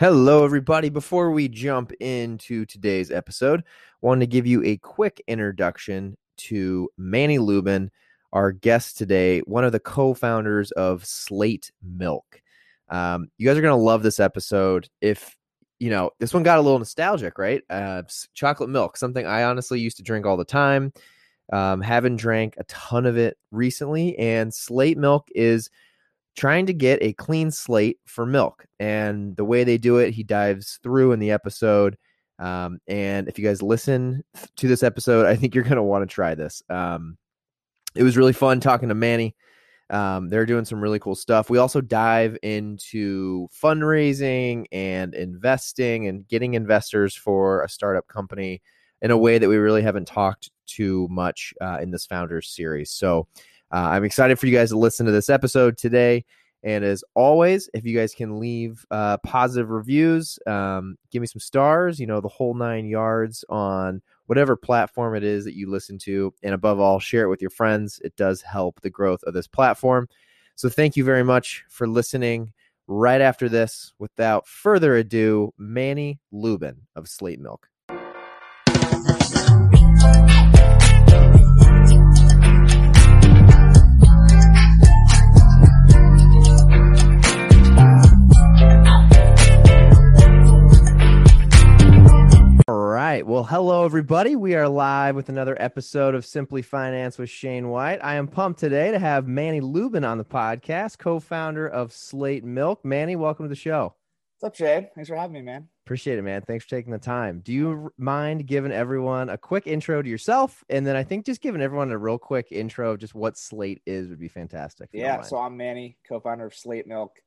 Hello, everybody. Before we jump into today's episode, wanted to give you a quick introduction to Manny Lubin, our guest today, one of the co-founders of Slate Milk. Um, you guys are going to love this episode. If you know, this one got a little nostalgic, right? Uh, chocolate milk, something I honestly used to drink all the time. Um, haven't drank a ton of it recently, and Slate Milk is trying to get a clean slate for milk. And the way they do it, he dives through in the episode. Um, and if you guys listen to this episode, I think you're going to want to try this. Um, it was really fun talking to Manny. Um, they're doing some really cool stuff. We also dive into fundraising and investing and getting investors for a startup company in a way that we really haven't talked too much uh, in this founders series. So I'm excited for you guys to listen to this episode today. And as always, if you guys can leave uh, positive reviews, um, give me some stars, you know, the whole nine yards on whatever platform it is that you listen to. And above all, share it with your friends. It does help the growth of this platform. So thank you very much for listening. Right after this, without further ado, Manny Lubin of Slate Milk. Right. Well, hello, everybody. We are live with another episode of Simply Finance with Shane White. I am pumped today to have Manny Lubin on the podcast, co founder of Slate Milk. Manny, welcome to the show. What's up, Shane? Thanks for having me, man. Appreciate it, man. Thanks for taking the time. Do you mind giving everyone a quick intro to yourself? And then I think just giving everyone a real quick intro of just what Slate is would be fantastic. Yeah. So I'm Manny, co founder of Slate Milk.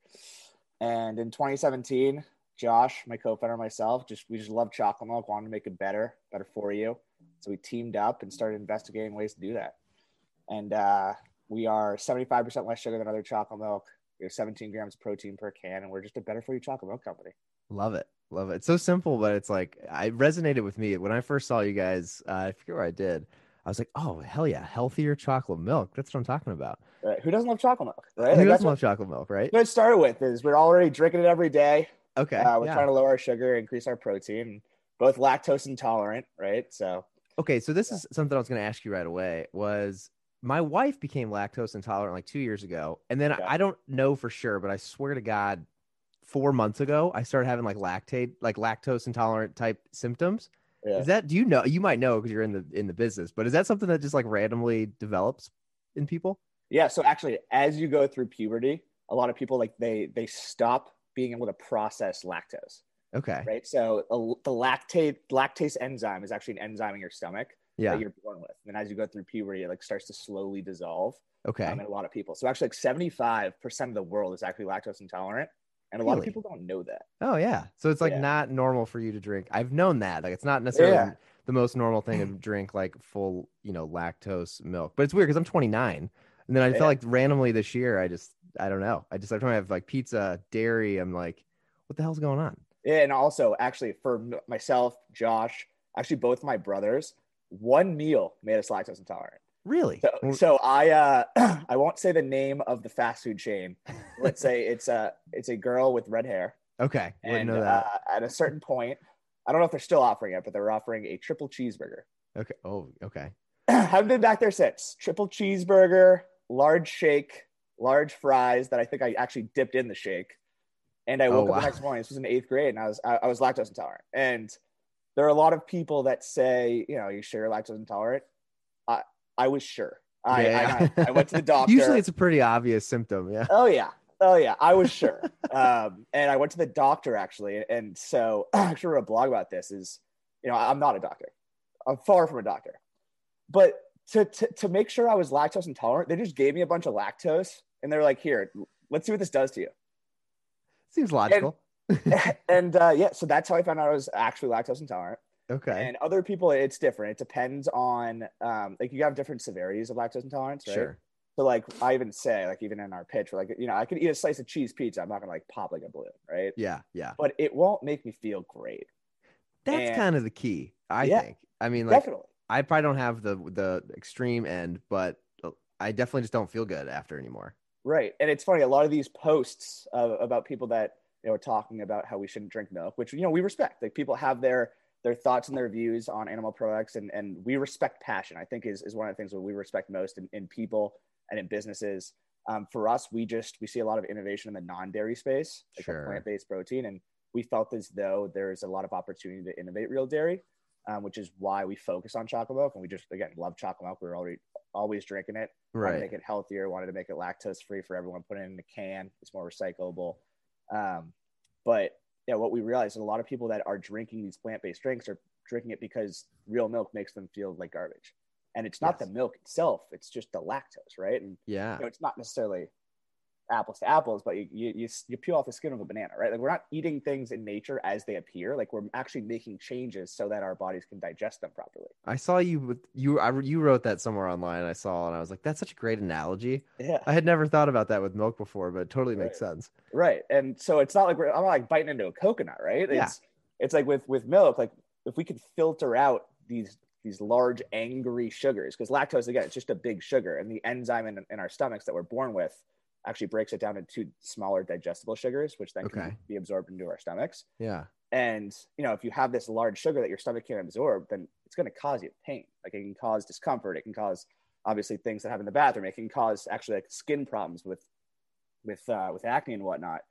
And in 2017, Josh, my co-founder, and myself, just we just love chocolate milk, wanted to make it better, better for you. So we teamed up and started investigating ways to do that. And uh, we are 75% less sugar than other chocolate milk. We have 17 grams of protein per can, and we're just a better for you chocolate milk company. Love it. Love it. It's so simple, but it's like I resonated with me when I first saw you guys. Uh, I forget where I did. I was like, oh hell yeah, healthier chocolate milk. That's what I'm talking about. Right. Who doesn't love chocolate milk? Right. Who like, doesn't love chocolate milk? Right. What it started with is we're already drinking it every day. Okay. Uh, we're yeah. trying to lower our sugar, increase our protein. Both lactose intolerant, right? So. Okay, so this yeah. is something I was going to ask you right away. Was my wife became lactose intolerant like two years ago, and then okay. I, I don't know for sure, but I swear to God, four months ago I started having like lactate, like lactose intolerant type symptoms. Yeah. Is that do you know? You might know because you're in the in the business, but is that something that just like randomly develops in people? Yeah. So actually, as you go through puberty, a lot of people like they they stop being able to process lactose. Okay. Right. So uh, the lactate lactase enzyme is actually an enzyme in your stomach yeah. that you're born with. And as you go through puberty, it like starts to slowly dissolve. Okay. Um, in a lot of people. So actually, like 75% of the world is actually lactose intolerant. And a really? lot of people don't know that. Oh yeah. So it's like yeah. not normal for you to drink. I've known that. Like it's not necessarily yeah. the most normal thing to drink like full, you know, lactose milk. But it's weird because I'm 29. And then I yeah. felt like randomly this year, I just I don't know. I just every time I have like pizza, dairy, I'm like, what the hell's going on? Yeah, and also actually for myself, Josh, actually both my brothers, one meal made us lactose intolerant. Really? So, so I uh I won't say the name of the fast food chain. Let's say it's a it's a girl with red hair. Okay. And uh, at a certain point, I don't know if they're still offering it, but they're offering a triple cheeseburger. Okay. Oh, okay. Haven't been back there since. Triple cheeseburger, large shake, large fries that I think I actually dipped in the shake. And I oh, woke oh, wow. up the next morning. This was in eighth grade, and I was I, I, was lactose intolerant. And there are a lot of people that say, you know, you sure you're lactose intolerant. I I was sure. I, yeah. I, I, went to the doctor. Usually, it's a pretty obvious symptom. Yeah. Oh yeah. Oh yeah. I was sure. um, and I went to the doctor actually, and so I actually wrote a blog about this. Is you know, I'm not a doctor. I'm far from a doctor, but to, to, to make sure I was lactose intolerant, they just gave me a bunch of lactose and they're like, here, let's see what this does to you. Seems logical. And, and uh, yeah, so that's how I found out I was actually lactose intolerant. Okay. And other people, it's different. It depends on, um, like, you have different severities of lactose intolerance, right? Sure. So, like, I even say, like, even in our pitch, we're like, you know, I could eat a slice of cheese pizza. I'm not going to, like, pop like a balloon, right? Yeah. Yeah. But it won't make me feel great. That's and, kind of the key, I yeah, think. I mean, like, definitely I probably don't have the the extreme end, but I definitely just don't feel good after anymore. Right, and it's funny. A lot of these posts uh, about people that you know, talking about how we shouldn't drink milk, which you know we respect. Like people have their their thoughts and their views on animal products, and and we respect passion. I think is is one of the things that we respect most in, in people and in businesses. Um, for us, we just we see a lot of innovation in the non-dairy space, like Sure. plant-based protein, and we felt as though there's a lot of opportunity to innovate real dairy, um, which is why we focus on chocolate milk. And we just again love chocolate milk. We were already always drinking it. Right. make it healthier. Wanted to make it lactose free for everyone. Put it in a can. It's more recyclable. Um, but yeah, what we realized is a lot of people that are drinking these plant-based drinks are drinking it because real milk makes them feel like garbage. And it's not Yes. the milk itself; it's just the lactose, right? And Yeah. you know, it's not necessarily apples to apples, but you, you you peel off the skin of a banana, right? Like we're not eating things in nature as they appear. Like we're actually making changes so that our bodies can digest them properly. I saw you with you. I you wrote that somewhere online. I saw, and I was like, "That's such a great analogy." Yeah. I had never thought about that with milk before, but it totally makes Right. sense. Right. And so it's not like we're I'm not like biting into a coconut, right? Yeah. It's it's like with with milk, like if we could filter out these these large angry sugars, because lactose again, it's just a big sugar, and the enzyme in, in our stomachs that we're born with actually breaks it down into smaller digestible sugars, which then Okay. can be absorbed into our stomachs. Yeah. And you know, if you have this large sugar that your stomach can't absorb, then it's going to cause you pain. Like it can cause discomfort. It can cause obviously things that happen in the bathroom. It can cause actually like skin problems with with uh, with acne and whatnot.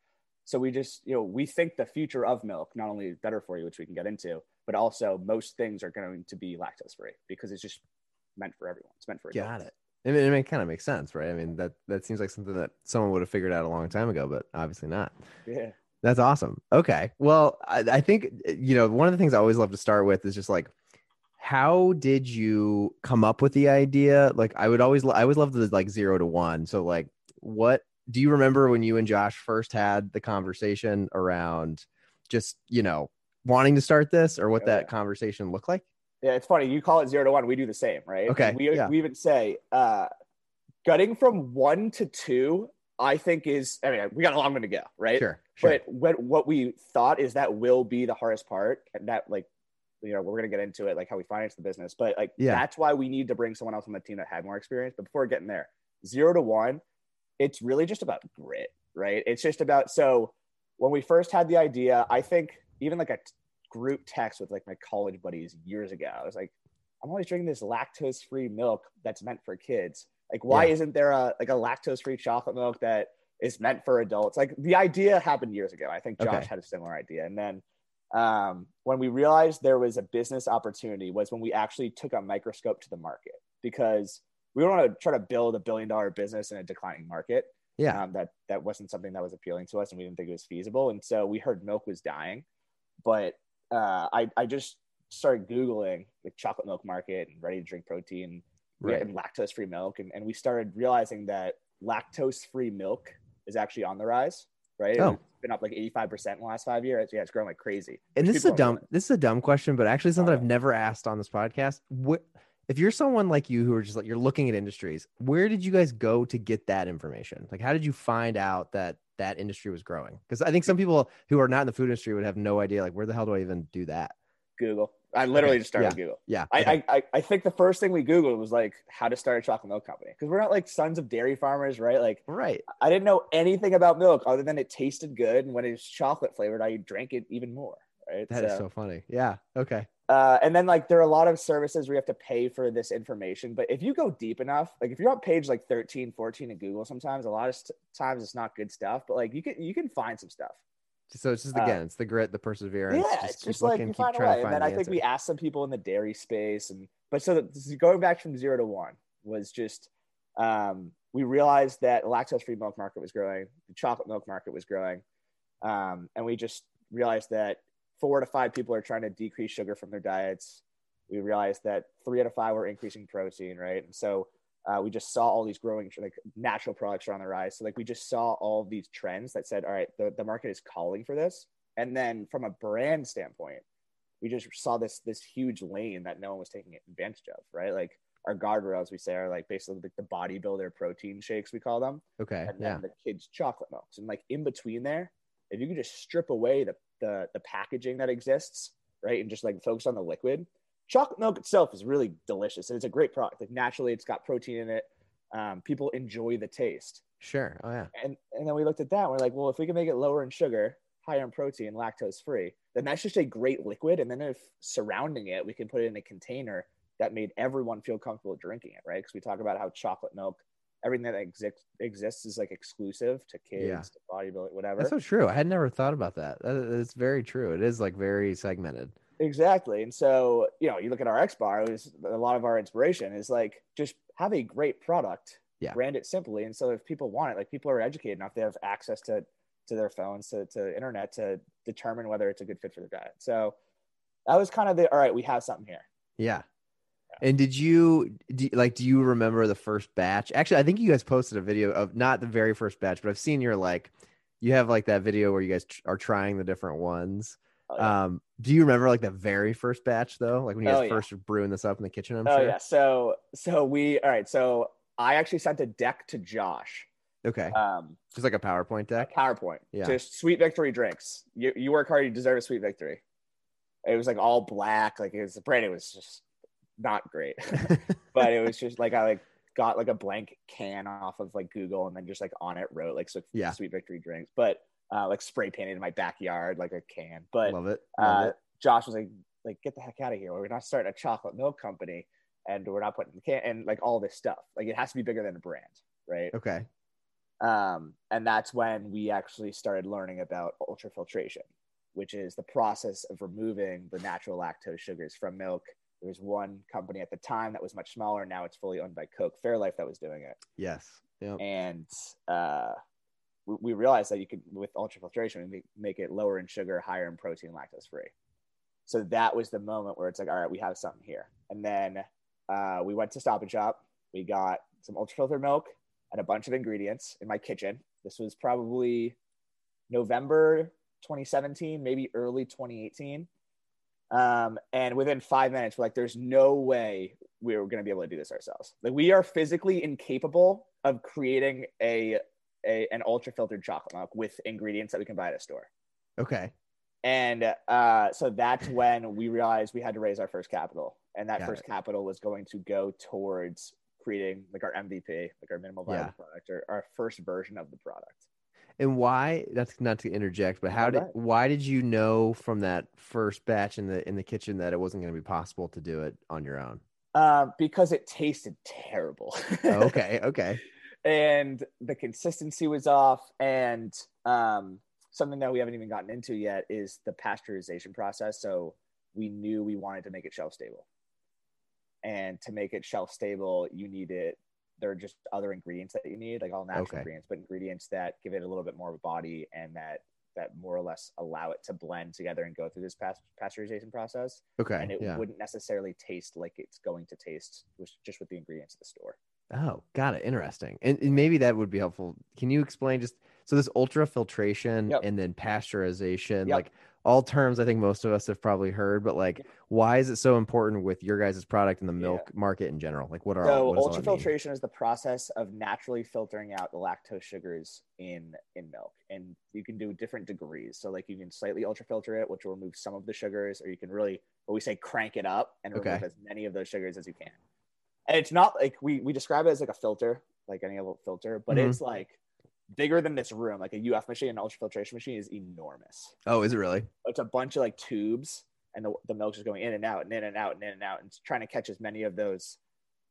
So we just you know we think the future of milk not only is better for you, which we can get into, but also most things are going to be lactose free because it's just meant for everyone. It's meant for Got it. I mean, it kind of makes sense, right? I mean, that that seems like something that someone would have figured out a long time ago, but obviously not. Yeah. That's awesome. Okay. Well, I, I think, you know, one of the things I always love to start with is just like, how did you come up with the idea? Like, I would always, I always love the like zero to one. So, like, what do you remember when you and Josh first had the conversation around just, you know, wanting to start this or what Oh, that yeah. conversation looked like? Yeah, it's funny. You call it zero to one. We do the same, right? Okay, We, yeah. we even say uh, gutting from one to two, I think is, I mean, we got a long way to go, right? Sure. Sure. But what, what we thought is that will be the hardest part. And that, like, you know, we're going to get into it, like how we finance the business. But, like, Yeah. that's why we need to bring someone else on the team that had more experience. But before getting there, zero to one, it's really just about grit, right? It's just about, so when we first had the idea, I think even like a group text with like my college buddies years ago, I was like, I'm always drinking this lactose free milk that's meant for kids. Like, why Yeah. isn't there a like a lactose free chocolate milk that is meant for adults? Like the idea happened years ago. I think Josh Okay. had a similar idea. And then um, when we realized there was a business opportunity was when we actually took a microscope to the market because we don't want to try to build a billion dollar business in a declining market. Yeah. Um, that that wasn't something that was appealing to us, and we didn't think it was feasible. And so we heard milk was dying, but uh, I I just started googling like chocolate milk market and ready to drink protein Right. and lactose free milk, and, and we started realizing that lactose free milk is actually on the rise. Right? Oh. It's been up like eighty five percent in the last five years. Yeah, it's growing like crazy. and this is a dumb this is a dumb question but actually something Oh, i've never asked on this podcast what if you're someone like you who are just like you're looking at industries where did you guys go to get that information like how did you find out that that industry was growing because i think some people who are not in the food industry would have no idea like where the hell do i even do that Google. I literally Okay, just started Google. yeah I, okay. I, I I think the first thing we Googled was like how to start a chocolate milk company because we're not like sons of dairy farmers, right? Like right I didn't know anything about milk other than it tasted good, and when it was chocolate flavored, I drank it even more, right? That is so funny yeah okay uh, and then like there are a lot of services where you have to pay for this information, but if you go deep enough, like if you're on page like 13, 14 in Google, sometimes a lot of st- times it's not good stuff, but like you can you can find some stuff. so it's just Uh, again it's the grit the perseverance Yeah, just it's just like looking, keep a trying way. to And then the I think answer. we asked some people in the dairy space, and but so going back from zero to one was just um, we realized that lactose free milk market was growing, the chocolate milk market was growing, um, and we just realized that four to five people are trying to decrease sugar from their diets. We realized that three out of five were increasing protein, right? And so uh, we just saw all these growing like natural products are on the rise. So like we just saw all these trends that said, all right, the, the market is calling for this. And then from a brand standpoint, we just saw this this huge lane that no one was taking advantage of, right? Like our guardrails, we say, are like basically like the bodybuilder protein shakes, we call them, okay and then yeah the kids' chocolate milks. And like in between there, if you could just strip away the, the the packaging that exists, right, and just like focus on the liquid, chocolate milk itself is really delicious and it's a great product. Like naturally, it's got protein in it. Um, people enjoy the taste sure oh yeah and and then we looked at that and we're like well if we can make it lower in sugar higher in protein, lactose free, then that's just a great liquid. And then if surrounding it, we can put it in a container that made everyone feel comfortable drinking it, right? Because we talk about how chocolate milk, everything that exists exists is like exclusive to kids, Yeah. to bodybuilding, whatever. That's so true. I had never thought about that. It's very true. It is like very segmented. Exactly. And so, you know, you look at RXBAR, it was a lot of our inspiration is like just have a great product, Yeah. brand it simply. And so if people want it, like people are educated enough, they have access to to their phones, to, to internet to determine whether it's a good fit for their diet. So that was kind of the all right, we have something here. Yeah. And did you do, like do you remember the first batch? Actually, I think you guys posted a video of not the very first batch, but I've seen your like you have like that video where you guys tr- are trying the different ones. Oh, yeah. Um, do you remember like the very first batch though? Like when you guys Oh, yeah. first were brewing this up in the kitchen, I'm oh sure. yeah. So so we all right, so I actually sent a deck to Josh. Okay. Um Just like a PowerPoint deck. PowerPoint. Yeah. Just sweet victory drinks. You you work hard, you deserve a sweet victory. It was like all black, like it was the brand. It was just not great, but it was just like I like got like a blank can off of like Google and then just like on it wrote like so, Yeah. sweet victory drinks, but uh, like spray painted in my backyard like a can. But Love it. Love uh, it. Josh was like, like get the heck out of here. We're not starting a chocolate milk company, and we're not putting the can and like all this stuff. Like it has to be bigger than a brand, right? Okay. Um, and that's when we actually started learning about ultrafiltration, which is the process of removing the natural lactose sugars from milk. There was one company at the time that was much smaller. Now it's fully owned by Coke Fairlife that was doing it. Yes. Yep. And uh, we, we realized that you could, with ultrafiltration, make, make it lower in sugar, higher in protein, lactose free. So that was the moment where it's like, all right, we have something here. And then uh, we went to Stop and Shop. We got some ultrafiltered milk and a bunch of ingredients in my kitchen. This was probably November 2017, maybe early 2018. Um, and within five minutes, we're like, there's no way we're going to be able to do this ourselves. Like, we are physically incapable of creating a, a an ultra filtered chocolate milk with ingredients that we can buy at a store. Okay. And uh, so that's when we realized we had to raise our first capital. And that Got first it. capital was going to go towards creating like our MVP, like our minimal viable Yeah. product, or our first version of the product. And why? That's not to interject, but how All did right. why did you know from that first batch in the in the kitchen that it wasn't going to be possible to do it on your own? Uh, because it tasted terrible. Oh, okay. Okay. and the consistency was off. And um, something that we haven't even gotten into yet is the pasteurization process. So we knew we wanted to make it shelf stable. And to make it shelf stable, you need it. There are just other ingredients that you need, like all natural Okay. ingredients, but ingredients that give it a little bit more of a body and that that more or less allow it to blend together and go through this past- pasteurization process. Okay. And it yeah. wouldn't necessarily taste like it's going to taste with, just with the ingredients of the store. Oh, got it. Interesting. And, and maybe that would be helpful. Can you explain just so this ultra filtration Yep. and then pasteurization, Yep. like all terms I think most of us have probably heard, but like why is it so important with your guys' product and the Yeah. milk market in general? Like what are So what does all that mean? ultrafiltration is the process of naturally filtering out the lactose sugars in in milk, and you can do different degrees. So like you can slightly ultrafilter it, which will remove some of the sugars, or you can really what we say crank it up and remove Okay. as many of those sugars as you can. And it's not like we we describe it as like a filter, like any other filter, but Mhm. it's like bigger than this room. Like a UF machine, an ultrafiltration machine is enormous. Oh, is it really? It's a bunch of like tubes, and the the milk's just going in and out and in and out and in and out, and it's trying to catch as many of those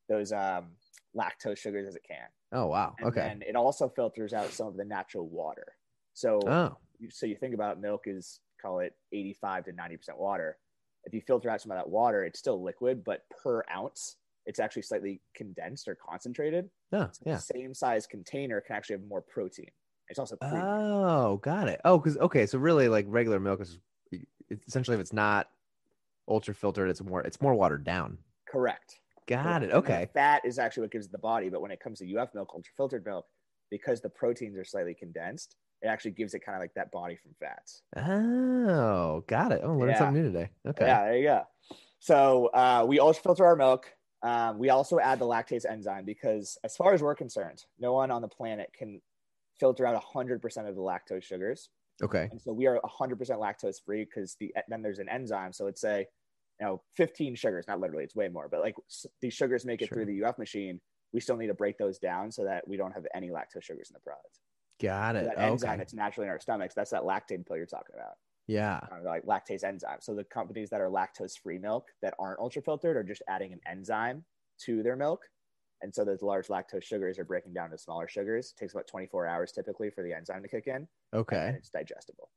those um, lactose sugars as it can. Oh wow. And Okay. And it also filters out some of the natural water. So Oh. you- so you think about milk is call it 85 to 90% water. If you filter out some of that water, it's still liquid, but per ounce, it's actually slightly condensed or concentrated. Yeah. So Yeah. same size container can actually have more protein. It's also. Oh, got it. Oh, because okay, so really, like regular milk is essentially if it's not ultra filtered, it's more it's more watered down. correct. Got it. Okay. Fat is actually what gives it the body, but when it comes to UF milk, ultra filtered milk, because the proteins are slightly condensed, it actually gives it kind of like that body from fats. Oh, got it. Oh, learned Yeah. something new today. Okay. Yeah, there you go. So uh, we ultra filter our milk. Um, we also add the lactase enzyme because, as far as we're concerned, no one on the planet can filter out 100% of the lactose sugars. Okay. And so we are 100% lactose free because the then there's an enzyme. So let's say, you know, 15 sugars, not literally, it's way more, but like s- these sugars make it Sure. through the UF machine. We still need to break those down so that we don't have any lactose sugars in the product. Got it. that Okay. enzyme that's naturally in our stomachs. That's that Lactaid pill you're talking about, Yeah. of like lactase enzyme. So the companies that are lactose free milk that aren't ultra filtered are just adding an enzyme to their milk. And so those large lactose sugars are breaking down to smaller sugars. It takes about 24 hours typically for the enzyme to kick in. Okay. it's digestible.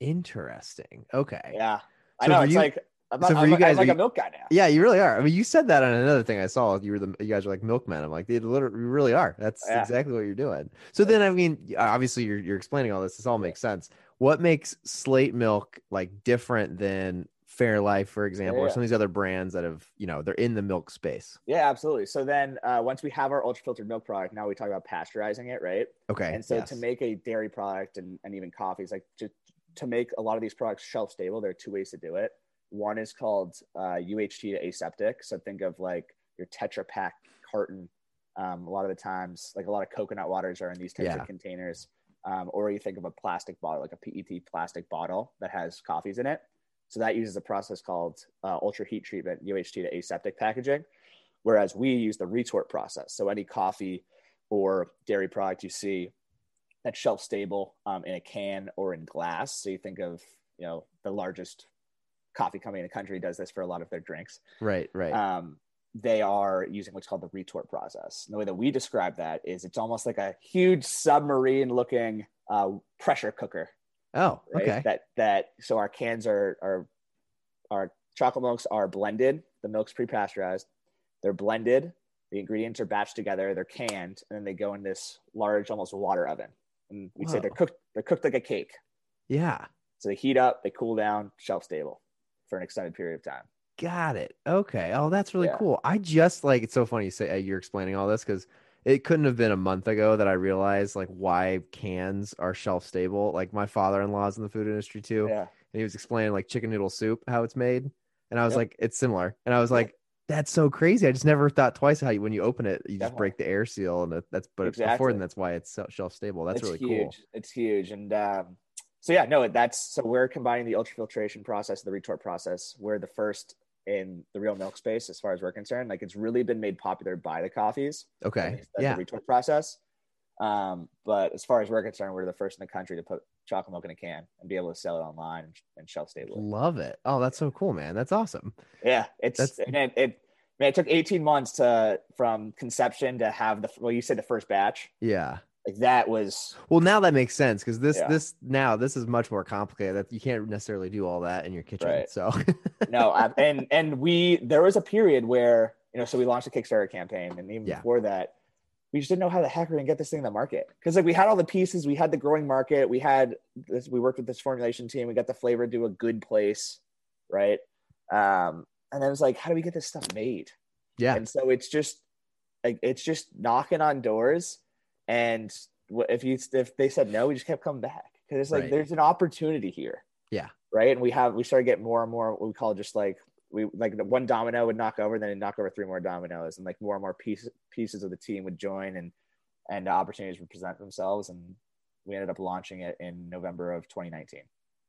Interesting. Okay. Yeah. I know. It's you- like, I'm, not, so for I'm, you I'm guys, like are a milk guy now. Yeah, you really are. I mean, you said that on another thing I saw. You were the you guys are like milkmen. I'm like, they literally you really are. That's Yeah. exactly what you're doing. So then, I mean, obviously, you're you're explaining all this. This all makes sense. What makes Slate Milk like different than Fairlife, for example, or Yeah. some of these other brands that have you know they're in the milk space? Yeah, absolutely. So then uh, once we have our ultra filtered milk product, now we talk about pasteurizing it, right? Okay. and so yes. to make a dairy product and, and even coffees, like to, to make a lot of these products shelf stable, there are two ways to do it. One is called uh, UHT to aseptic. So think of like your Tetra Pak carton. Um, a lot of the times, like a lot of coconut waters are in these types Yeah. of containers. Um, or you think of a plastic bottle, like a PET plastic bottle that has coffees in it. So that uses a process called uh, ultra heat treatment, UHT to aseptic packaging. Whereas we use the retort process. So any coffee or dairy product you see that's shelf stable um, in a can or in glass. So you think of, you know, the largest coffee company in the country does this for a lot of their drinks. right, right. Um, they are using what's called the retort process. And the way that we describe that is it's almost like a huge submarine looking uh, pressure cooker. oh, Right? okay. That that so our cans are are our chocolate milks are blended. The milk's pre-pasteurized. They're blended. The ingredients are batched together. They're canned, and then they go in this large, almost water oven. And we say they're cooked. They're cooked like a cake. yeah. So they heat up, they cool down, shelf stable for an extended period of time. Got it. Okay. Oh, that's really Yeah. cool. I just like it's so funny you say uh, you're explaining all this because it couldn't have been a month ago that I realized like why cans are shelf stable. Like my father-in-law's in the food industry too, Yeah. and he was explaining like chicken noodle soup how it's made, and I was Yep. like, it's similar, and I was like, that's so crazy. I just never thought twice how you when you open it, you just break the air seal, and that's but it's before Exactly. then that's why it's shelf stable. That's it's really huge. cool. It's huge. And um, so yeah, no, that's so we're combining the ultrafiltration process, the retort process. We're the first in the real milk space as far as we're concerned. Like it's really been made popular by the coffees. Okay. Yeah. the retort process. Um, but as far as we're concerned, we're the first in the country to put chocolate milk in a can and be able to sell it online and, shelf stable. Love it. Oh, that's so cool, man. That's awesome. Yeah, it's That's- it, it man, it took 18 months to from conception to have the well, you said the first batch. Yeah. Like that was Well, now that makes sense because this Yeah. this now this is much more complicated. That you can't necessarily do all that in your kitchen. Right. So no, I, and and we there was a period where you know, so we launched a Kickstarter campaign, and even Yeah. before that, we just didn't know how the heck we're gonna get this thing in the market because like we had all the pieces, we had the growing market, we had this, we worked with this formulation team, we got the flavor to a good place, right? Um, and then it was like, how do we get this stuff made? yeah, And so it's just like it's just knocking on doors, and if you if they said no, we just kept coming back because it's like Right. there's an opportunity here. Yeah. Right. And we have we started getting more and more what we call just like we like the one domino would knock over, then it'd knock over three more dominoes, and like more and more pieces pieces of the team would join, and and opportunities would present themselves, and we ended up launching it in November of 2019.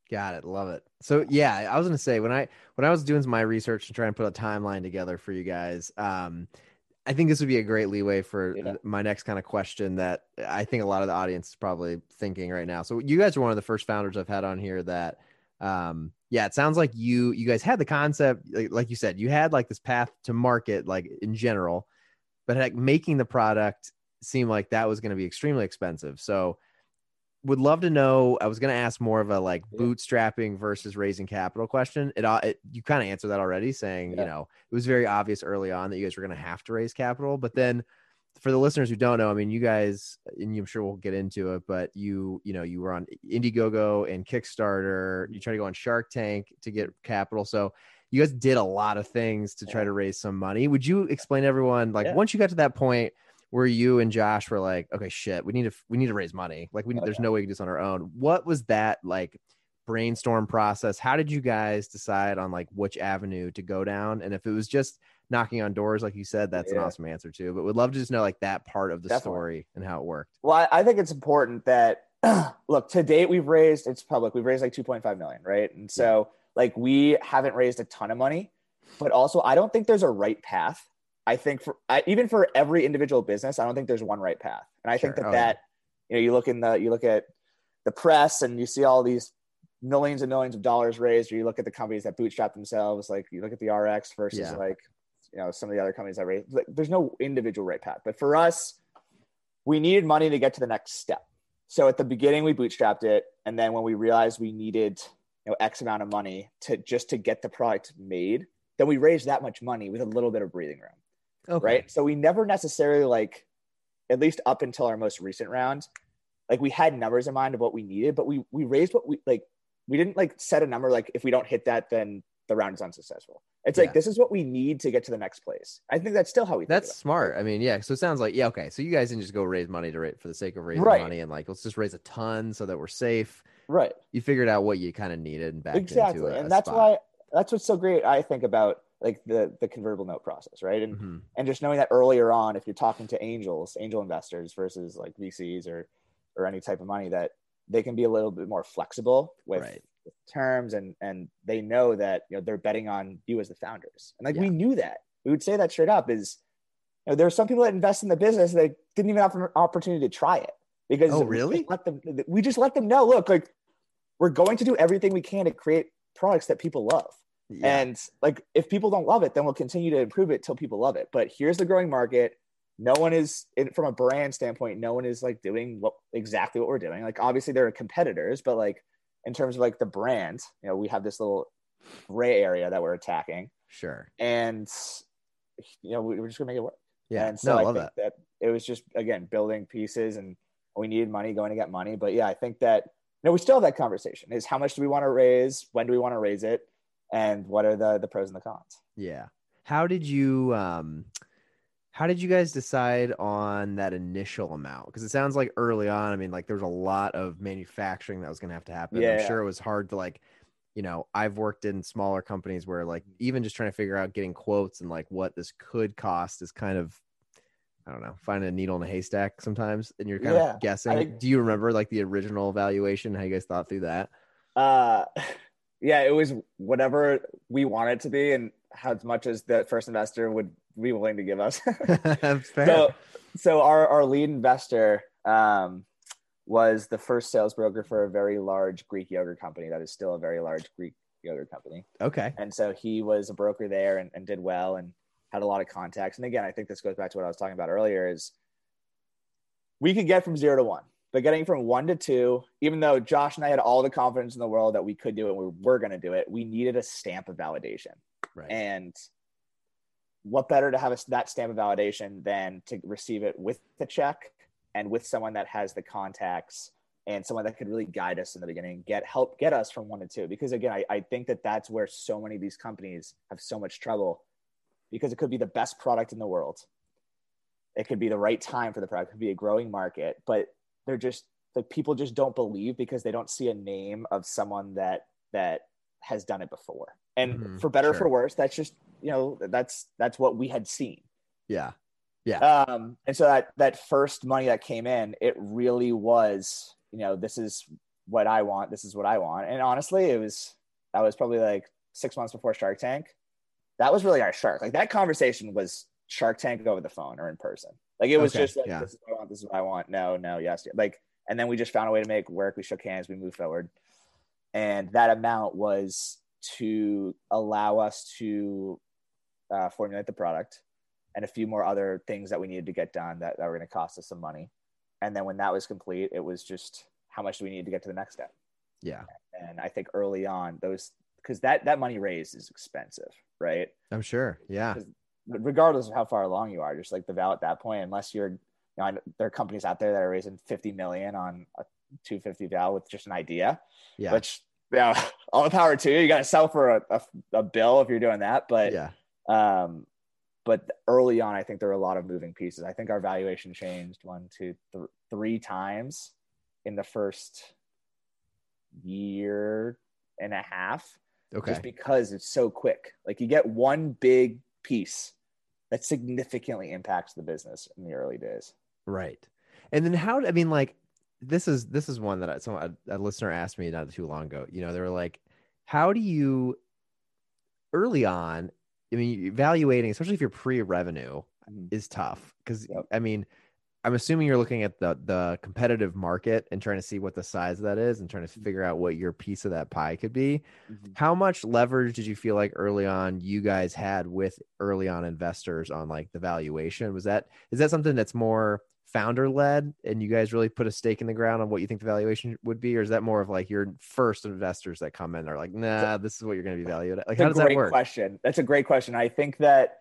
got it. Love it. So yeah, I was gonna say when I when I was doing my research and trying to put a timeline together for you guys, um, I think this would be a great leeway for Yeah. my next kind of question that I think a lot of the audience is probably thinking right now. So you guys are one of the first founders I've had on here that um yeah it sounds like you you guys had the concept like, like you said you had like this path to market like in general but like making the product seemed like that was going to be extremely expensive so would love to know i was going to ask more of a like bootstrapping versus raising capital question it, it you kind of answered that already saying Yeah. you know it was very obvious early on that you guys were going to have to raise capital but then for the listeners who don't know, I mean, you guys, and I'm sure we'll get into it, but you, you know, you were on Indiegogo and Kickstarter. You mm-hmm. tried to go on Shark Tank to get capital. So you guys did a lot of things to try to raise some money. Would you explain to everyone, like, Yeah. once you got to that point where you and Josh were like, okay, shit, we need to, we need to raise money. Like, we, Oh, there's no way we can do this on our own. What was that like? brainstorm process how did you guys decide on like which avenue to go down and if it was just knocking on doors like you said that's an awesome answer too but would love to just know like that part of the Definitely. story and how it worked Well, I, I think it's important that look to date we've raised it's public we've raised like 2.5 million, right? And so like we haven't raised a ton of money, but also I don't think there's a right path. I think for I, even for every individual business, I don't think there's one right path, and I think that Oh, that you know, you look in the you look at the press and you see all these millions and millions of dollars raised, or you look at the companies that bootstrap themselves, like you look at the RX versus Yeah. like you know some of the other companies that raise. Like, there's no individual right path, but for us, we needed money to get to the next step. So at the beginning, we bootstrapped it, and then when we realized we needed you know X amount of money to just to get the product made, then we raised that much money with a little bit of breathing room Okay. right? So we never necessarily like, at least up until our most recent round, like we had numbers in mind of what we needed, but we we raised what we like. We didn't like set a number like if we don't hit that, then the round is unsuccessful. It's Yeah. like this is what we need to get to the next place. I think that's still how we. think That's smart. I mean, yeah. So it sounds like yeah. Okay. So you guys didn't just go raise money to rate for the sake of raising Right. money and like let's just raise a ton so that we're safe. right? You figured out what you kind of needed and backed Exactly, into and that's spot. why that's what's so great. I think about like the the convertible note process, right? And Mhm. and just knowing that earlier on if you're talking to angels angel investors versus like vcs or or any type of money that they can be a little bit more flexible with, Right. with terms and and they know that you know they're betting on you as the founders and like we knew that we would say that straight up is you know there are some people that invest in the business that didn't even have an opportunity to try it because Oh, really? let them we just let them know look like we're going to do everything we can to create products that people love Yeah. and like, if people don't love it, then we'll continue to improve it till people love it. But here's the growing market. No one is, in, from a brand standpoint, no one is like doing what exactly what we're doing. Like, obviously, there are competitors, but like in terms of like the brand, you know, we have this little gray area that we're attacking, sure. and you know, we- we're just gonna make it work. Yeah. And so no, I love think that. that. it was just again building pieces, and we needed money, going to get money. But yeah, I think that you know we still have that conversation: is how much do we want to raise? When do we want to raise it? And what are the the pros and the cons? Yeah. How did you um how did you guys decide on that initial amount? Because it sounds like early on, I mean, like there was a lot of manufacturing that was gonna have to happen. Yeah, I'm Yeah. sure it was hard to like, you know, I've worked in smaller companies where like even just trying to figure out getting quotes and like what this could cost is kind of I don't know, finding a needle in a haystack sometimes, and you're kind Yeah, of guessing. think- Do you remember like the original valuation? How you guys thought through that? Uh, yeah, it was whatever we want it to be, and how much as the first investor would be willing to give us. So, so our our lead investor um, was the first sales broker for a very large Greek yogurt company that is still a very large Greek yogurt company. okay. And so he was a broker there and, and did well and had a lot of contacts. And again, I think this goes back to what I was talking about earlier is we could get from zero to one, but getting from one to two, even though Josh and I had all the confidence in the world that we could do it, we were going to do it, we needed a stamp of validation. Right. And what better to have a, that stamp of validation than to receive it with the check and with someone that has the contacts and someone that could really guide us in the beginning, get help, get us from one to two. Because again, I, I think that that's where so many of these companies have so much trouble because it could be the best product in the world. It could be the right time for the product. It could be a growing market, but they're just like people just don't believe because they don't see a name of someone that that has done it before. And Mhm, for better or sure. for worse, that's just you know that's that's what we had seen. Yeah. Yeah. Um, and so that that first money that came in, it really was, you know, this is what I want. This is what I want. And honestly, it was that was probably like six months before Shark Tank. That was really our shark. Like that conversation was Shark Tank over the phone or in person. Like it was Okay, just like yeah. this is what I want. This is what I want. No, no, yes, like. And then we just found a way to make work. We shook hands. We moved forward, and that amount was to allow us to uh, formulate the product and a few more other things that we needed to get done that, that were going to cost us some money. And then when that was complete, it was just how much do we need to get to the next step? Yeah. And I think early on, those because that that money raised is expensive, right? I'm sure. Yeah. Regardless of how far along you are, just like the val at that point, unless you're, you know, I know there are companies out there that are raising 50 million on a 250 val with just an idea, Yeah. which yeah, all the power to you. You got to sell for a, a, a bill if you're doing that, but yeah. um, but early on, I think there were a lot of moving pieces. I think our valuation changed one, two, th- three times in the first year and a half, Okay. just because it's so quick. Like you get one big piece that significantly impacts the business in the early days. Right. And then how I mean like this is this is one that I, someone a, a listener asked me not too long ago. You know, they were like, how do you early on? I mean, evaluating, especially if you're pre-revenue, Mhm. is tough because Yep. I mean, I'm assuming you're looking at the the competitive market and trying to see what the size of that is and trying to Mm-hmm. figure out what your piece of that pie could be. Mm-hmm. How much leverage did you feel like early on you guys had with early on investors on like the valuation? Was that is that something that's more founder led and you guys really put a stake in the ground on what you think the valuation would be, or is that more of like your first investors that come in are like, nah, this is what you're going to be valued at? Like, how does that work? question. That's a great question. I think that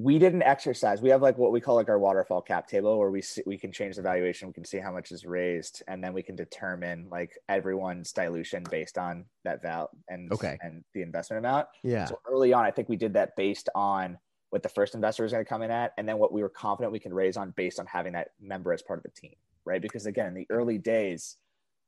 we didn't exercise. We have like what we call like our waterfall cap table, where we see, we can change the valuation. We can see how much is raised, and then we can determine like everyone's dilution based on that val and Okay. and the investment amount. Yeah. So early on, I think we did that based on what the first investor was going to come in at, and then what we were confident we can raise on based on having that member as part of the team, right? Because again, in the early days,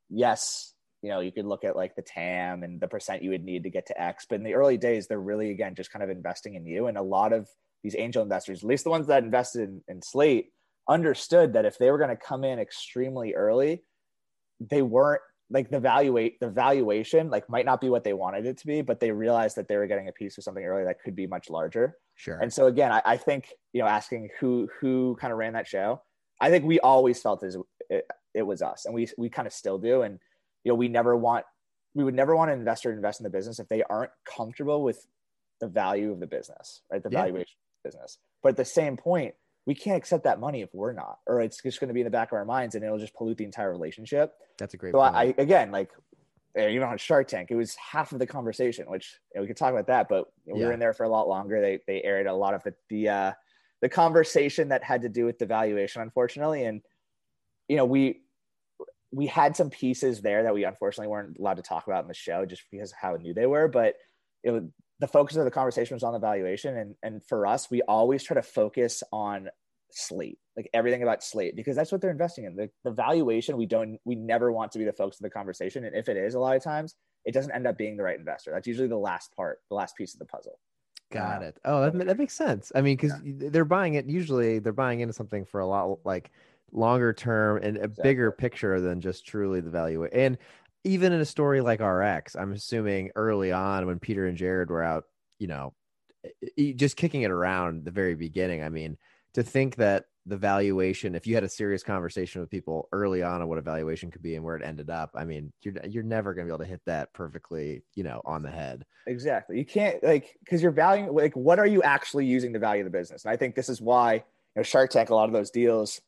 yes, you know, you could look at like the TAM and the percent you would need to get to X, but in the early days, they're really again just kind of investing in you, and a lot of these angel investors, at least the ones that invested in, in Slate, understood that if they were going to come in extremely early, they weren't like the valuate the valuation like might not be what they wanted it to be, but they realized that they were getting a piece of something early that could be much larger. Sure. And so again, I, I think you know, asking who who kind of ran that show, I think we always felt as it, it was us, and we we kind of still do. And you know, we never want we would never want an investor to invest in the business if they aren't comfortable with the value of the business, right? The Yeah. valuation business. But at the same point, we can't accept that money if we're not, or it's just going to be in the back of our minds, and it'll just pollute the entire relationship. That's a great So point. I, I again like even on Shark Tank, it was half of the conversation, which you know, we could talk about that, but we were in there for a lot longer. They they aired a lot of the the uh, the conversation that had to do with the valuation, unfortunately, and you know we we had some pieces there that we unfortunately weren't allowed to talk about in the show just because of how new they were, but it was, the focus of the conversation was on the valuation, and and for us, we always try to focus on slate like everything about slate because that's what they're investing in the, the valuation we don't we never want to be the focus of the conversation and if it is a lot of times it doesn't end up being the right investor that's usually the last part the last piece of the puzzle Got Uh, it. Oh, that, that makes sense. I mean, because they're buying it. Usually, they're buying into something for a lot like longer term and a bigger picture than just truly the value. And even in a story like RX, I'm assuming early on when Peter and Jared were out, you know, just kicking it around the very beginning. I mean, to think that the valuation, if you had a serious conversation with people early on on what a valuation could be and where it ended up, I mean, you're you're never going to be able to hit that perfectly, you know, on the head. exactly you can't like because you're valuing like what are you actually using to value the business and i think this is why you know shark tank a lot of those deals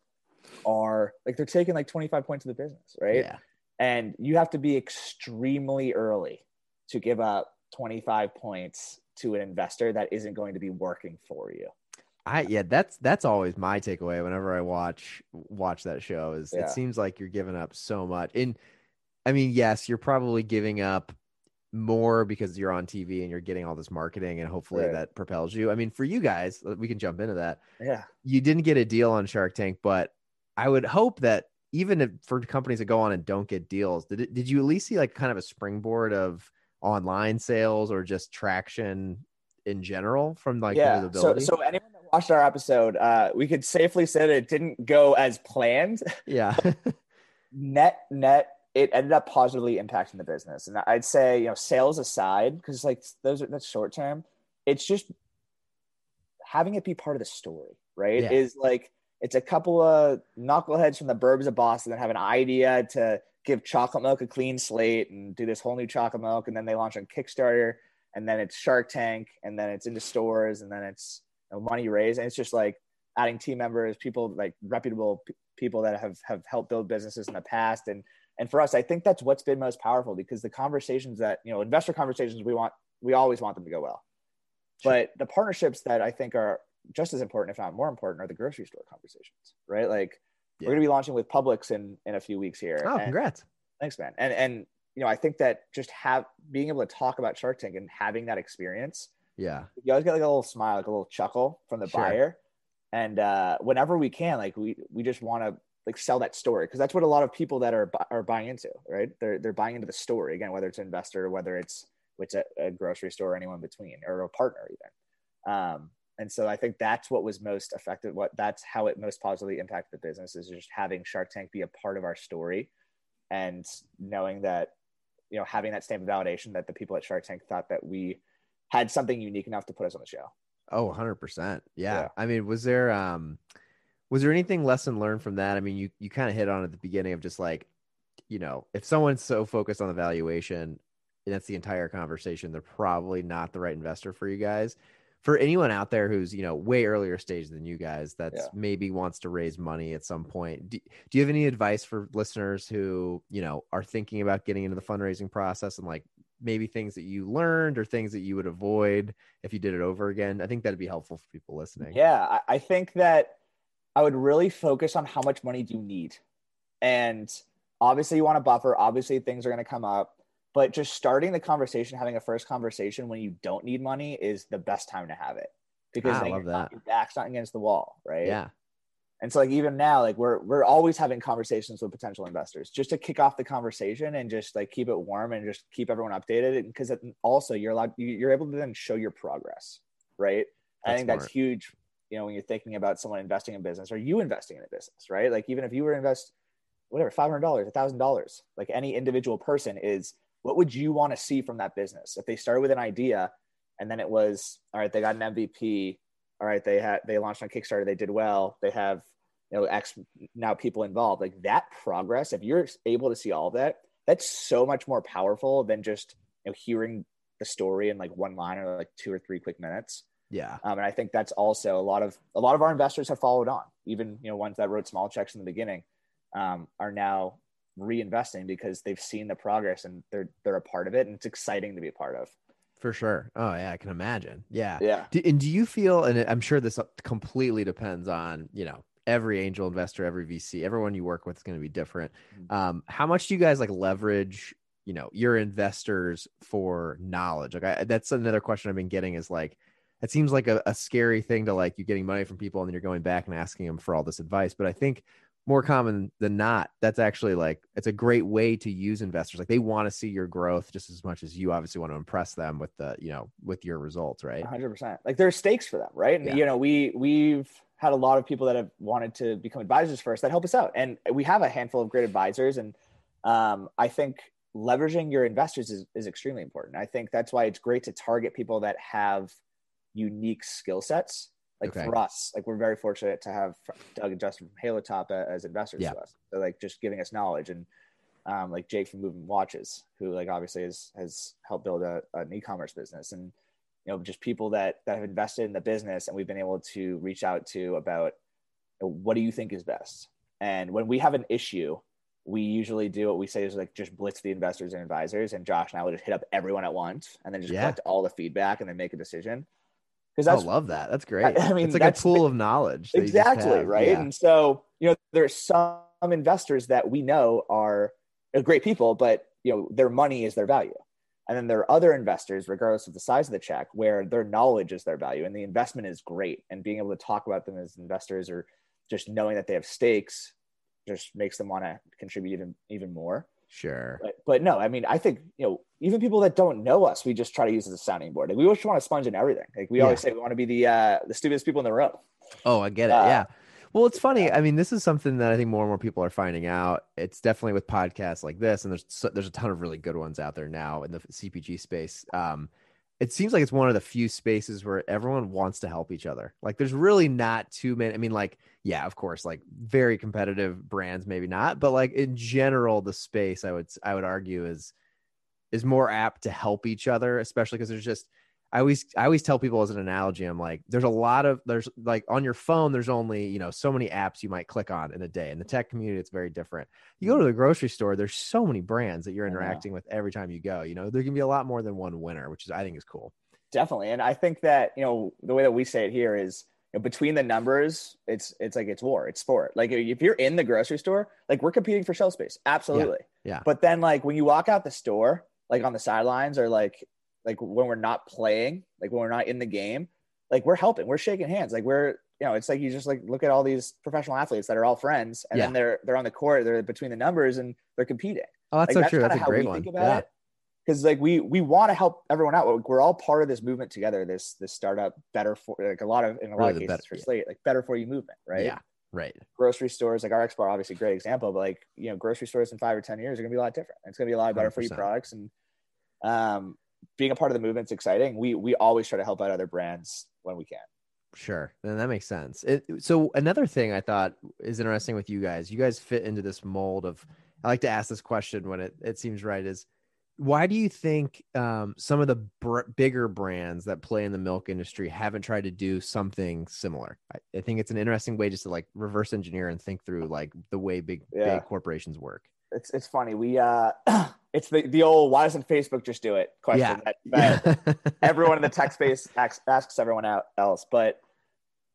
are like they're taking like 25 points of the business right Yeah. And you have to be extremely early to give up 25 points to an investor that isn't going to be working for you I yeah, that's that's always my takeaway whenever I watch watch that show is Yeah. it seems like you're giving up so much. And I mean, yes, you're probably giving up more because you're on TV and you're getting all this marketing and hopefully Right. that propels you. I mean, for you guys, we can jump into that. yeah You didn't get a deal on Shark Tank, but I would hope that even if for companies that go on and don't get deals, did it, did you at least see like kind of a springboard of online sales or just traction in general from like the yeah. So, so anyone that watched our episode, uh, we could safely say that it didn't go as planned. yeah. net, net, it ended up positively impacting the business. And I'd say, you know, sales aside, because like those are that's short term. It's just having it be part of the story, right? Yeah. Is like it's a couple of knuckleheads from the burbs of Boston that have an idea to give chocolate milk a clean slate and do this whole new chocolate milk, and then they launch on Kickstarter, and then it's Shark Tank, and then it's into stores, and then it's you know, money raised, and it's just like adding team members, people like reputable p- people that have have helped build businesses in the past, and and for us, I think that's what's been most powerful because the conversations that you know investor conversations we want we always want them to go well, but the partnerships that I think are just as important, if not more important, are the grocery store conversations, right? Like Yeah. we're gonna be launching with Publix in in a few weeks here. Oh, and- congrats. Thanks, man. And and you know, I think that just have being able to talk about Shark Tank and having that experience, Yeah. you always get like a little smile, like a little chuckle from the Sure. buyer. And uh, whenever we can, like we we just want to like sell that story because that's what a lot of people that are are buying into, right? They're they're buying into the story again, whether it's an investor, whether it's which a, a grocery store, or anyone between, or a partner even. Um, and so I think that's what was most effective. What that's how it most positively impacted the business is just having Shark Tank be a part of our story, and knowing that you know having that stamp of validation that the people at Shark Tank thought that we had something unique enough to put us on the show. Oh, 100%. Yeah. Yeah. I mean, was there um was there anything lesson learned from that? I mean, you you kind of hit on at the beginning of just like, you know, if someone's so focused on the valuation, and that's the entire conversation, they're probably not the right investor for you guys. For anyone out there who's, you know, way earlier stage than you guys that's Yeah. maybe wants to raise money at some point. Do, do you have any advice for listeners who, you know, are thinking about getting into the fundraising process and like maybe things that you learned or things that you would avoid if you did it over again? I think that'd be helpful for people listening. Yeah, I, I think that I would really focus on how much money do you need. And obviously, you want a buffer. Obviously, things are going to come up. But just starting the conversation, having a first conversation when you don't need money is the best time to have it because Ah, I love not- that. your back's not against the wall, right? Yeah. And so like even now, like we're we're always having conversations with potential investors just to kick off the conversation and just like keep it warm and just keep everyone updated. Because also you're allowed you- you're able to then show your progress, right? I That's think that's huge. You know, when you're thinking about someone investing in business, or you investing in a business, right? Like even if you were to invest whatever five hundred dollars, a thousand dollars, like any individual person is, what would you want to see from that business if they started with an idea and then it was all right, they got an MVP, all right, they had they launched on Kickstarter, they did well, they have you know X now people involved. Like that progress, if you're able to see all of that, that's so much more powerful than just you know hearing the story in like one line or like two or three quick minutes. Yeah. Um, and I think that's also a lot of a lot of our investors have followed on. Even you know ones that wrote small checks in the beginning um, are now reinvesting because they've seen the progress and they're they're a part of it, and it's exciting to be a part of. For sure. Oh yeah, I can imagine. Yeah. Yeah, Do, and do you feel, and I'm sure this completely depends on, you know, every angel investor, every VC, everyone you work with is going to be different. Mhm. Um, how much do you guys like leverage, you know, your investors for knowledge? Like, I, that's another question I've been getting is like, it seems like a, a scary thing to like you getting money from people and then you're going back and asking them for all this advice. But I think more common than not, that's actually like it's a great way to use investors. Like they want to see your growth just as much as you obviously want to impress them with the, you know, with your results, right? hundred percent. Like there's stakes for them, right? And Yeah. you know, we we've had a lot of people that have wanted to become advisors first that help us out, and we have a handful of great advisors. And um, I think leveraging your investors is, is extremely important. I think that's why it's great to target people that have unique skill sets. Like Okay. for us, like we're very fortunate to have Doug and Justin from Halo Top uh, as investors Yeah. to us. So like just giving us knowledge and um, like Jake from Moving Watches, who like obviously has has helped build a, an e-commerce business, and you know just people that that have invested in the business, and we've been able to reach out to about you know, what do you think is best. And when we have an issue, we usually do what we say is like just blitz the investors and advisors, and Josh and I will just hit up everyone at once, and then just Yeah. collect all the feedback, and then make a decision. Because I love that. That's great. I mean, it's like a pool of knowledge. that you just exactly right Yeah. and so you know there's some investors that we know are are great people but you know their money is their value and then there are other investors regardless of the size of the check where their knowledge is their value and the investment is great and being able to talk about them as investors or just knowing that they have stakes just makes them want to contribute even even more Sure. but, but no i mean i think you know even people that don't know us we just try to use as a sounding board like, we always want to sponge in everything like we Yeah. always say we want to be the uh the stupidest people in the room Oh, I get it. Uh, yeah. Well, it's funny. I mean, this is something that I think more and more people are finding out. It's definitely with podcasts like this, and there's so, there's a ton of really good ones out there now in the CPG space. Um, it seems like it's one of the few spaces where everyone wants to help each other. Like, there's really not too many. I mean, like, yeah, of course, like very competitive brands, maybe not, but like in general, the space I would I would argue is is more apt to help each other, especially because there's just I always I always tell people as an analogy, I'm like, there's a lot of there's like on your phone, there's only you know so many apps you might click on in a day. In the tech community, it's very different. You go to mm-hmm. the grocery store, there's so many brands that you're interacting with every time you go. You know, there can be a lot more than one winner, which is I think is cool. definitely and i think that you know the way that we say it here is you know, between the numbers it's it's like it's war it's sport like if you're in the grocery store like we're competing for shelf space absolutely yeah. but then like when you walk out the store like on the sidelines or like like when we're not playing like when we're not in the game like we're helping we're shaking hands like we're you know it's like you just like look at all these professional athletes that are all friends and then they're they're on the court they're between the numbers and they're competing Oh, that's like, so true. That's a how great we one. think about Yeah. it. Because like we we want to help everyone out. We're all part of this movement together. This this startup better for like a lot of in a Really lot of cases better- for yeah. Slate like better for you movement, right? Yeah. Right. Grocery stores like RXBAR, obviously a great example, but like you know grocery stores in five or ten years are gonna be a lot different. It's gonna be a lot better for you 100%. products and um being a part of the movement's exciting. We we always try to help out other brands when we can. Sure. Then that makes sense. It, so another thing I thought is interesting with you guys, you guys fit into this mold of, I like to ask this question when it, it seems right is why do you think um, some of the br- bigger brands that play in the milk industry haven't tried to do something similar? I, I, think it's an interesting way just to like reverse engineer and think through like the way big, yeah. big corporations work. It's, it's funny. We, uh, it's the, the old why doesn't Facebook just do it question yeah. that, that everyone in the tech space asks, asks everyone else. But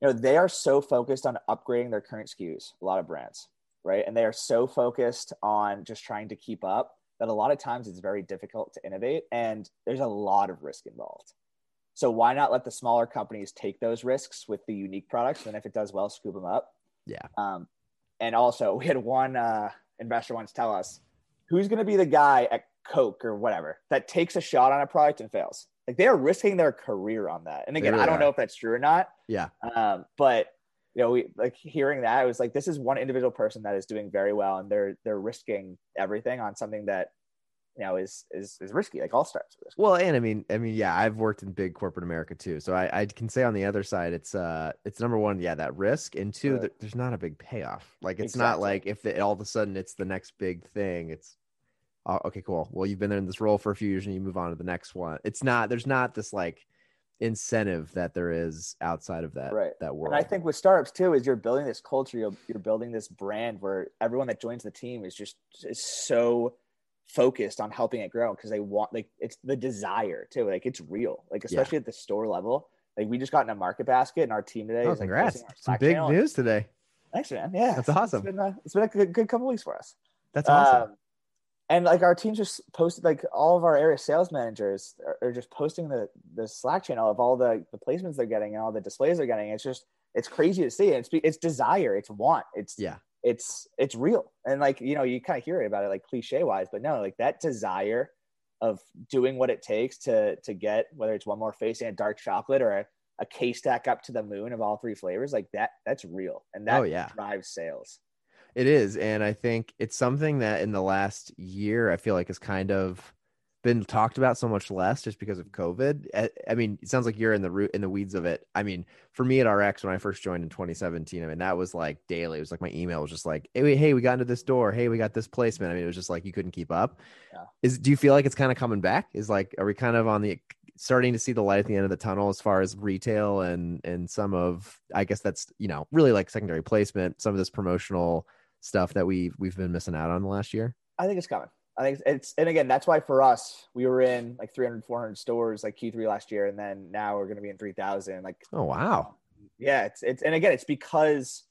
you know, they are so focused on upgrading their current SKUs, a lot of brands, right? And they are so focused on just trying to keep up that a lot of times it's very difficult to innovate and there's a lot of risk involved. So why not let the smaller companies take those risks with the unique products and if it does well, scoop them up. Yeah. Um, and also we had one uh, investor once tell us who's going to be the guy at Coke or whatever that takes a shot on a product and fails. Like they are risking their career on that. And again, really I don't are. know if that's true or not. Yeah. Um, but you know, we like hearing that, I was like, this is one individual person that is doing very well and they're they're risking everything on something that you know is is is risky like all startups well and i mean i mean yeah i've worked in big corporate america too so i, I can say on the other side it's uh it's number one yeah that risk and two right. there's not a big payoff like it's exactly. not like if all of a sudden it's the next big thing it's oh, okay, cool. Well, you've been in this role for a few years and you move on to the next one. It's not, there's not this like incentive that there is outside of that, right. that world. And I think with startups too, is you're building this culture, you're, you're building this brand where everyone that joins the team is just, is so focused on helping it grow because they want, like, it's the desire too. Like it's real, like, especially yeah. at the store level. Like we just got in a Market Basket and our team today. Oh, is congrats. Like Some big news today. Thanks, man. Yeah. That's awesome. It's been a, it's been a good, good couple weeks for us. That's awesome. Um, and like our team just posted like all of our area sales managers are, are, just posting the the slack channel of all the the placements they're getting and all the displays they're getting it's just it's crazy to see it's it's desire it's want it's yeah it's it's real. And like you know you kind of hear about it like cliche wise but no like that desire of doing what it takes to to get whether it's one more face and dark chocolate or a, a K stack up to the moon of all three flavors like that that's real. And that oh, yeah. drives sales. It is, and I think it's something that in the last year I feel like is kind of been talked about so much less just because of COVID. I, I, mean, it sounds like you're in the root in the weeds of it. I mean, for me at RX when I first joined in 2017, I mean that was like daily. It was like my email was just like, hey, hey, we got into this door. Hey, we got this placement. I mean, it was just like you couldn't keep up. Yeah. Is do you feel like it's kind of coming back? Is like, are we kind of on the starting to see the light at the end of the tunnel as far as retail and and some of I guess that's you know really like secondary placement, some of this promotional stuff that we we've been missing out on the last year? I think it's coming. I think it's and again that's why for us we were in like 300 400 stores like Q3 last year and then now we're going to be in 3000 like oh wow. Yeah it's it's and again it's because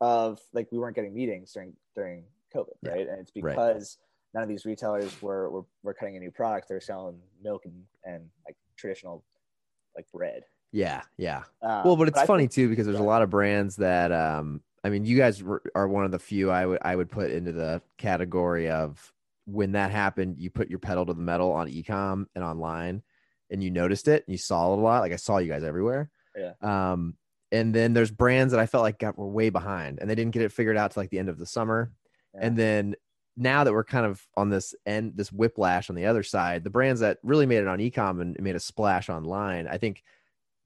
of like we weren't getting meetings during during COVID yeah. right? And it's because right. none of these retailers were, were were cutting a new product. They're selling milk and and like traditional like bread. Yeah yeah. Um, well but it's but funny think, too because there's a lot of brands that um I mean, you guys are one of the few I would I would put into the category of when that happened, you put your pedal to the metal on ecom and online, and you noticed it and you saw it a lot. Like I saw you guys everywhere. Yeah. Um, and then there's brands that I felt like got were way behind, and they didn't get it figured out to like the end of the summer. Yeah. And then now that we're kind of on this end, this whiplash on the other side, the brands that really made it on ecom and made a splash online, I think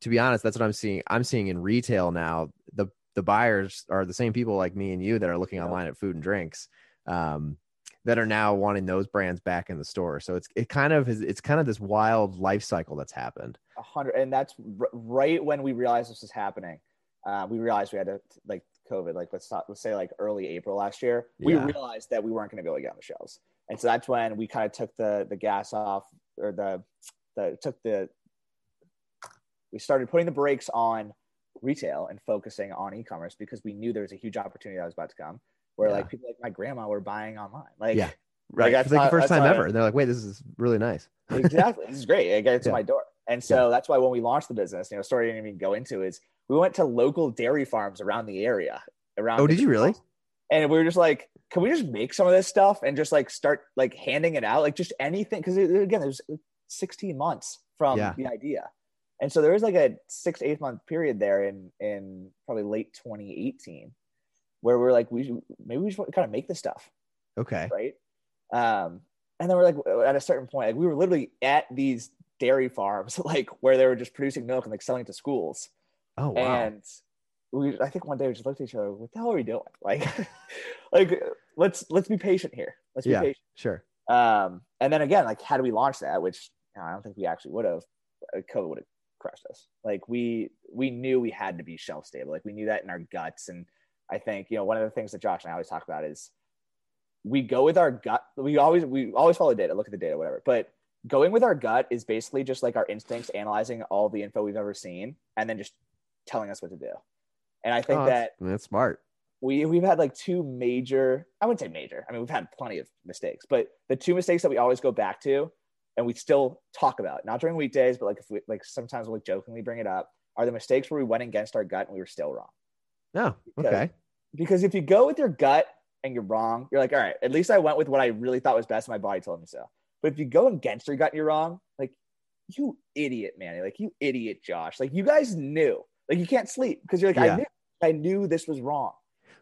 to be honest, that's what I'm seeing. I'm seeing in retail now. The the buyers are the same people like me and you that are looking online at food and drinks um, that are now wanting those brands back in the store. So it's it kind of is it's kind of this wild life cycle that's happened. A hundred, and that's r- right when we realized this was happening. Uh, we realized we had to like COVID, like let's talk, let's say like early April last year. We yeah. realized that we weren't going to be able to get on the shelves, and so that's when we kind of took the the gas off or the the took the we started putting the brakes on retail and focusing on e-commerce because we knew there was a huge opportunity that was about to come where yeah. like people like my grandma were buying online. Like yeah. right. like, like the first time ever they're like wait this is really nice. Exactly. This is great. It gets to yeah. my door. And so yeah. that's why when we launched the business you know story I didn't even go into is we went to local dairy farms around the area around oh did you really? and we were just like can we just make some of this stuff and just like start like handing it out? Like just anything because again there's 16 months from the idea. And so there was like a six eight month period there in in probably late 2018 where we're like we should, maybe we should kind of make this stuff okay right um and then we're like at a certain point like we were literally at these dairy farms like where they were just producing milk and like selling it to schools Oh wow. And we, I think one day we just looked at each other. What the hell are we doing? Like, like let's let's be patient here. Let's be Yeah. patient. sure. Um, and then again, like, how do we launch that, which you know, I don't think we actually would have, uh, COVID would have crushed us. Like, we we knew we had to be shelf stable. Like, we knew that in our guts. And I think you know one of the things that Josh and I always talk about is we go with our gut. We always we always follow data, look at the data, whatever. But going with our gut is basically just like our instincts, analyzing all the info we've ever seen, and then just telling us what to do. And I think Oh, that that's, smart. we we've had like two major i wouldn't say major i mean we've had plenty of mistakes but the two mistakes that we always go back to and we still talk about not during weekdays but like if we like sometimes we'll jokingly bring it up are the mistakes where we went against our gut and we were still wrong No. Because- Okay. because if you go with your gut and you're wrong you're like all right at least i went with what i really thought was best my body told me so but if you go against your gut and you're wrong like you idiot Manny, like you idiot josh like you guys knew like you can't sleep because you're like Yeah. i knew i knew this was wrong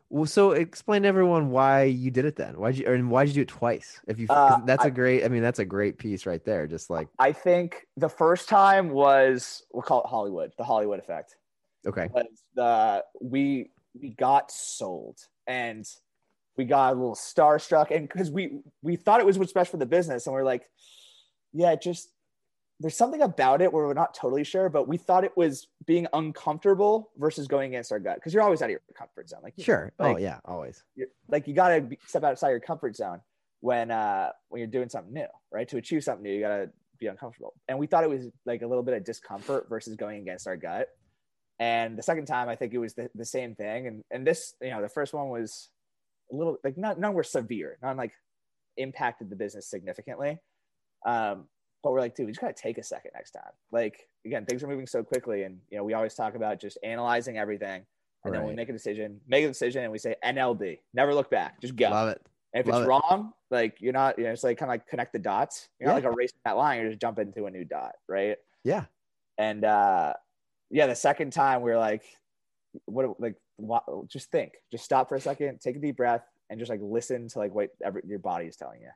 Well, so explain to everyone why you did it then. Why'd you, or why'd you do it twice? If you Uh, that's a I- great. I mean, that's a great piece right there. Just like, I think the first time was we'll call it Hollywood, the Hollywood effect. Okay, the we we got sold and we got a little starstruck and because we we thought it was what's best for the business and we're like, yeah, it just there's something about it where we're not totally sure, but we thought it was being uncomfortable versus going against our gut because you're always out of your comfort zone. Like you know, sure. oh yeah, always. like you got to step outside your comfort zone when uh when you're doing something new right to achieve something new you got to be uncomfortable and we thought it was like a little bit of discomfort versus going against our gut and the second time i think it was the, the same thing and and this you know the first one was a little like not none were severe none like impacted the business significantly um but we're like dude we just got to take a second next time like again things are moving so quickly and you know we always talk about just analyzing everything and then we make a decision, make a decision, and we say NLB. Never look back. Just go. Love it. And if Love it's it. wrong, like you're not, you know, it's like kind of like connect the dots. You're not like erasing that line. You're just jumping into a new dot, right? Yeah. And uh, yeah, the second time we are like, what, like, what, just think, just stop for a second, take a deep breath, and just like listen to like what every, your body is telling you.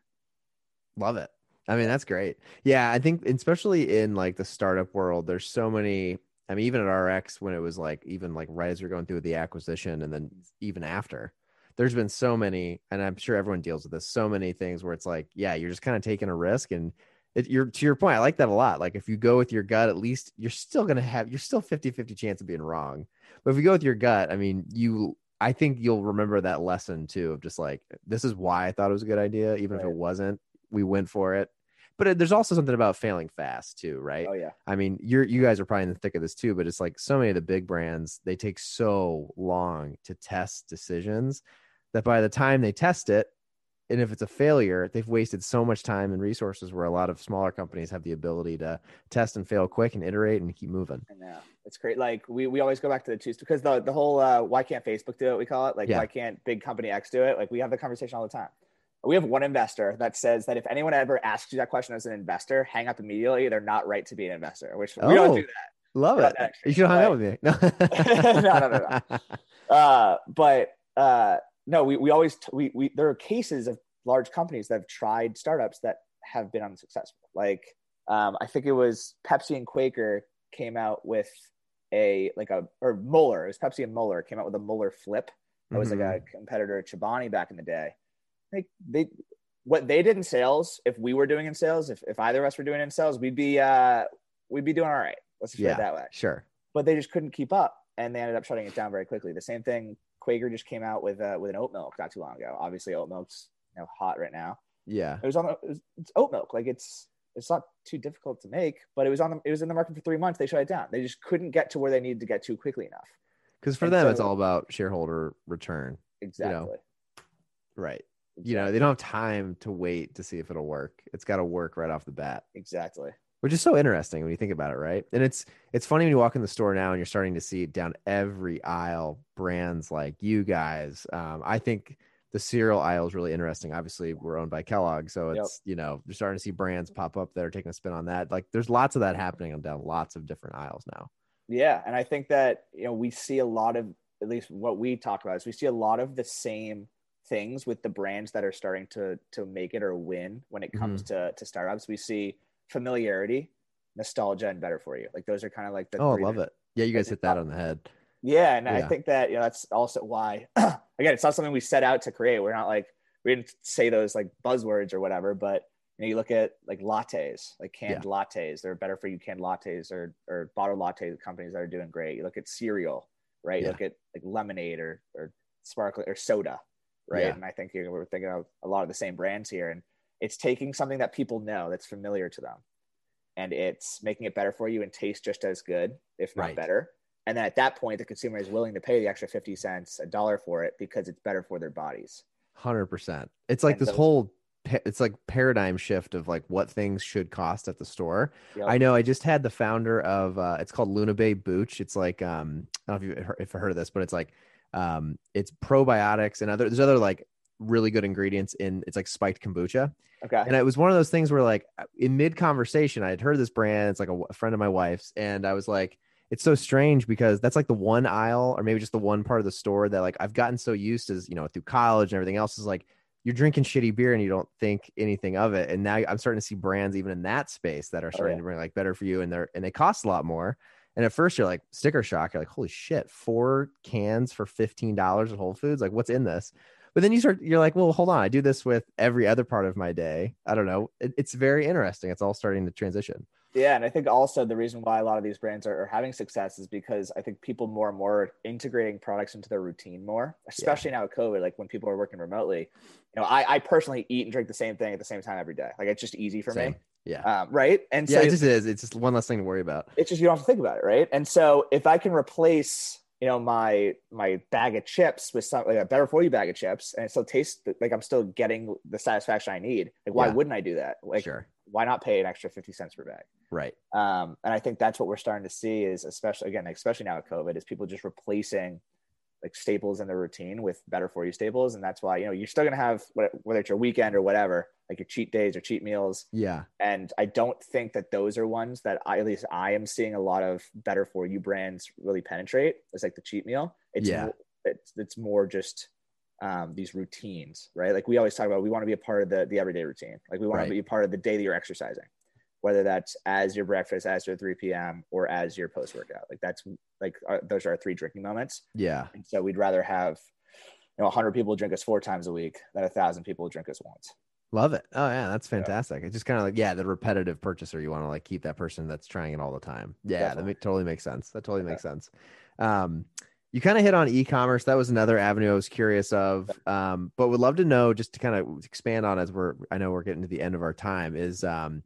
Love it. I mean, that's great. Yeah, I think especially in like the startup world, there's so many. I mean, even at RX when it was like even like right as we're going through the acquisition, and then even after, there's been so many, and I'm sure everyone deals with this. So many things where it's like, yeah, you're just kind of taking a risk, and it, you're to your point. I like that a lot. Like if you go with your gut, at least you're still gonna have you're still 50 50 chance of being wrong. But if you go with your gut, I mean, you. I think you'll remember that lesson too of just like this is why I thought it was a good idea, even if it wasn't. We went for it but uh, there's also something about failing fast too, right? Oh yeah, I mean, you're you guys are probably in the thick of this too, but it's like so many of the big brands they take so long to test decisions that by the time they test it, and if it's a failure, they've wasted so much time and resources. Where a lot of smaller companies have the ability to test and fail quick and iterate and keep moving. I know it's great. Like we, we always go back to the two because the the whole uh, why can't Facebook do it? We call it like Yeah. why can't big company X do it? Like we have the conversation all the time. We have one investor that says that if anyone ever asks you that question as an investor, hang up immediately. They're not right to be an investor, which we Oh. don't do that. Love it. that You should have hung out with me. No, No, no, no, that. Uh, but uh, no, we, we always t- we, we there are cases of large companies that have tried startups that have been unsuccessful. Like um, I think it was Pepsi and Quaker came out with a like a or Müller. It was Pepsi and Müller came out with a Müller Flip. That was like a competitor to Chobani back in the day. Like they what they did in sales, if we were doing in sales, if, if either of us were doing in sales, we'd be uh we'd be doing all right. Let's just put Yeah. it that way sure. but they just couldn't keep up and they ended up shutting it down very quickly. The same thing, Quaker just came out with uh, with an oat milk not too long ago. Obviously, oat milk's you know hot right now. Yeah. It was on the it was, it's oat milk, like it's it's not too difficult to make, but it was on the it was in the market for three months. They shut it down. They just couldn't get to where they needed to get to quickly enough. Because for And them, it's all about shareholder return. Exactly. Right. You know, they don't have time to wait to see if it'll work. It's got to work right off the bat. exactly. Which is so interesting when you think about it, right? And it's it's funny when you walk in the store now and you're starting to see down every aisle brands like you guys. Um, I think the cereal aisle is really interesting. Obviously, we're owned by Kellogg, so Yep. it's you know you're starting to see brands pop up that are taking a spin on that. Like there's lots of that happening on down lots of different aisles now. Yeah, and I think that you know we see a lot of at least what we talk about is we see a lot of the same things with the brands that are starting to to make it or win when it comes Mm-hmm. to to startups. We see familiarity, nostalgia, and better for you. Like those are kind of like the Oh, I love that, it. Yeah, you guys hit that on the head. Yeah, and Yeah. I think that you know that's also why again it's not something we set out to create. We're not like we didn't say those like buzzwords or whatever, but you know you look at like lattes, like canned lattes, they're better for you canned lattes or or bottled latte companies that are doing great. You look at cereal, right? You look at like lemonade or or sparkling or soda, right? Yeah. And I think you know, we're thinking of a lot of the same brands here, and it's taking something that people know that's familiar to them, and it's making it better for you and taste just as good, if not Right. better. And then at that point, the consumer is willing to pay the extra 50 cents, a dollar for it because it's better for their bodies. Hundred percent. It's like And this those- whole. It's like paradigm shift of like what things should cost at the store. Yep. I know. I just had the founder of. uh It's called Luna Bay Booch. It's like um. I don't know if you've heard, if you heard of this, but it's like um. It's probiotics and other. There's other like really good ingredients in. It's like spiked kombucha. Okay. And it was one of those things where, like, uh, in mid conversation, I had heard this brand. It's like a, a friend of my wife's, and I was like, it's so strange because that's like the one aisle, or maybe just the one part of the store that, like, I've gotten so used to, you know, through college and everything else is like you're drinking shitty beer and you don't think anything of it. And now I'm starting to see brands even in that space that are oh, starting yeah. to bring like better for you, and they're and they cost a lot more. And at first, you're like sticker shock. You're like, holy shit, four cans for fifteen dollars at Whole Foods. Like, what's in this? But then you start, you're like, well, hold on. I do this with every other part of my day. I don't know. It, it's very interesting. It's all starting to transition. Yeah, and I think also the reason why a lot of these brands are, are having success is because I think people more and more are integrating products into their routine more, especially now with COVID. Like when people are working remotely, you know, I, I personally eat and drink the same thing at the same time every day. Like it's just easy for Same. me, Yeah. um, right? And so yeah, it just is. It's just one less thing to worry about. it's just you don't have to think about it, right? And so if I can replace, you know, my my bag of chips with something like a better for you bag of chips, and it still tastes like I'm still getting the satisfaction I need, like why Yeah. wouldn't I do that? Like sure. why not pay an extra fifty cents per bag? Right. Um, and I think that's what we're starting to see is especially again, especially now with COVID, is people just replacing like staples in their routine with better for you staples, and that's why you know you're still gonna have whether it's your weekend or whatever, like your cheat days or cheat meals, Yeah. and I don't think that those are ones that I, at least I am seeing a lot of better for you brands really penetrate. It's like the cheat meal. It's Yeah. more, it's, it's more just um, these routines, right? Like we always talk about, we want to be a part of the the everyday routine. Like we want Right. to be a part of the day that you're exercising, whether that's as your breakfast, as your 3 p.m., or as your post workout. Like that's like our, those are our three drinking moments. Yeah. And so we'd rather have you know 100 people drink us four times a week than a thousand people drink us once. Love it. Oh yeah, that's fantastic. It's just kind of like yeah, the repetitive purchaser. You want to like keep that person that's trying it all the time. Yeah, that Definitely. ma- totally makes sense. That totally makes sense. Um, you kind of hit on e-commerce. That was another avenue I was curious of. Um, but would love to know just to kind of expand on as we're I know we're getting to the end of our time is um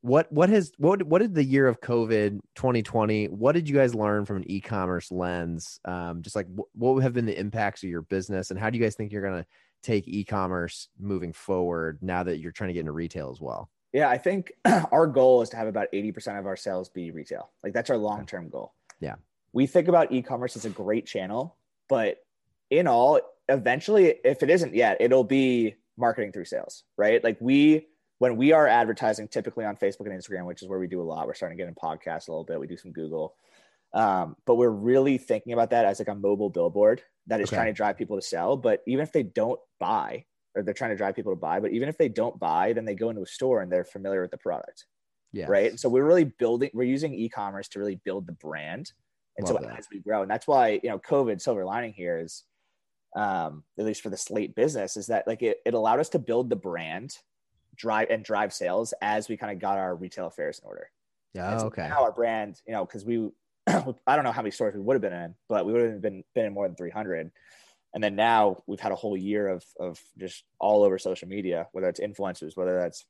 what what has what what did the year of COVID 2020 what did you guys learn from an e-commerce lens? Um, just like wh- what have been the impacts of your business and how do you guys think you're gonna take e-commerce moving forward now that you're trying to get into retail as well? Yeah, I think our goal is to have about 80% of our sales be retail. Like that's our long term goal. Yeah. We think about e commerce as a great channel, but in all, eventually, if it isn't yet, it'll be marketing through sales, right? Like we, when we are advertising typically on Facebook and Instagram, which is where we do a lot, we're starting to get in podcasts a little bit. We do some Google. Um, but we're really thinking about that as like a mobile billboard that is Okay. trying to drive people to sell. But even if they don't buy, or they're trying to drive people to buy, but even if they don't buy, then they go into a store and they're familiar with the product, Yeah. right? So we're really building, we're using e-commerce to really build the brand, and Love so that. as we grow, and that's why you know, COVID silver lining here is, um, at least for the Slate business, is that like it, it allowed us to build the brand, drive and drive sales as we kind of got our retail affairs in order. Yeah. So okay. Now our brand, you know, because we, I don't know how many stores we would have been in, but we would have been been in more than 300. And then now we've had a whole year of of just all over social media, whether it's influencers, whether that's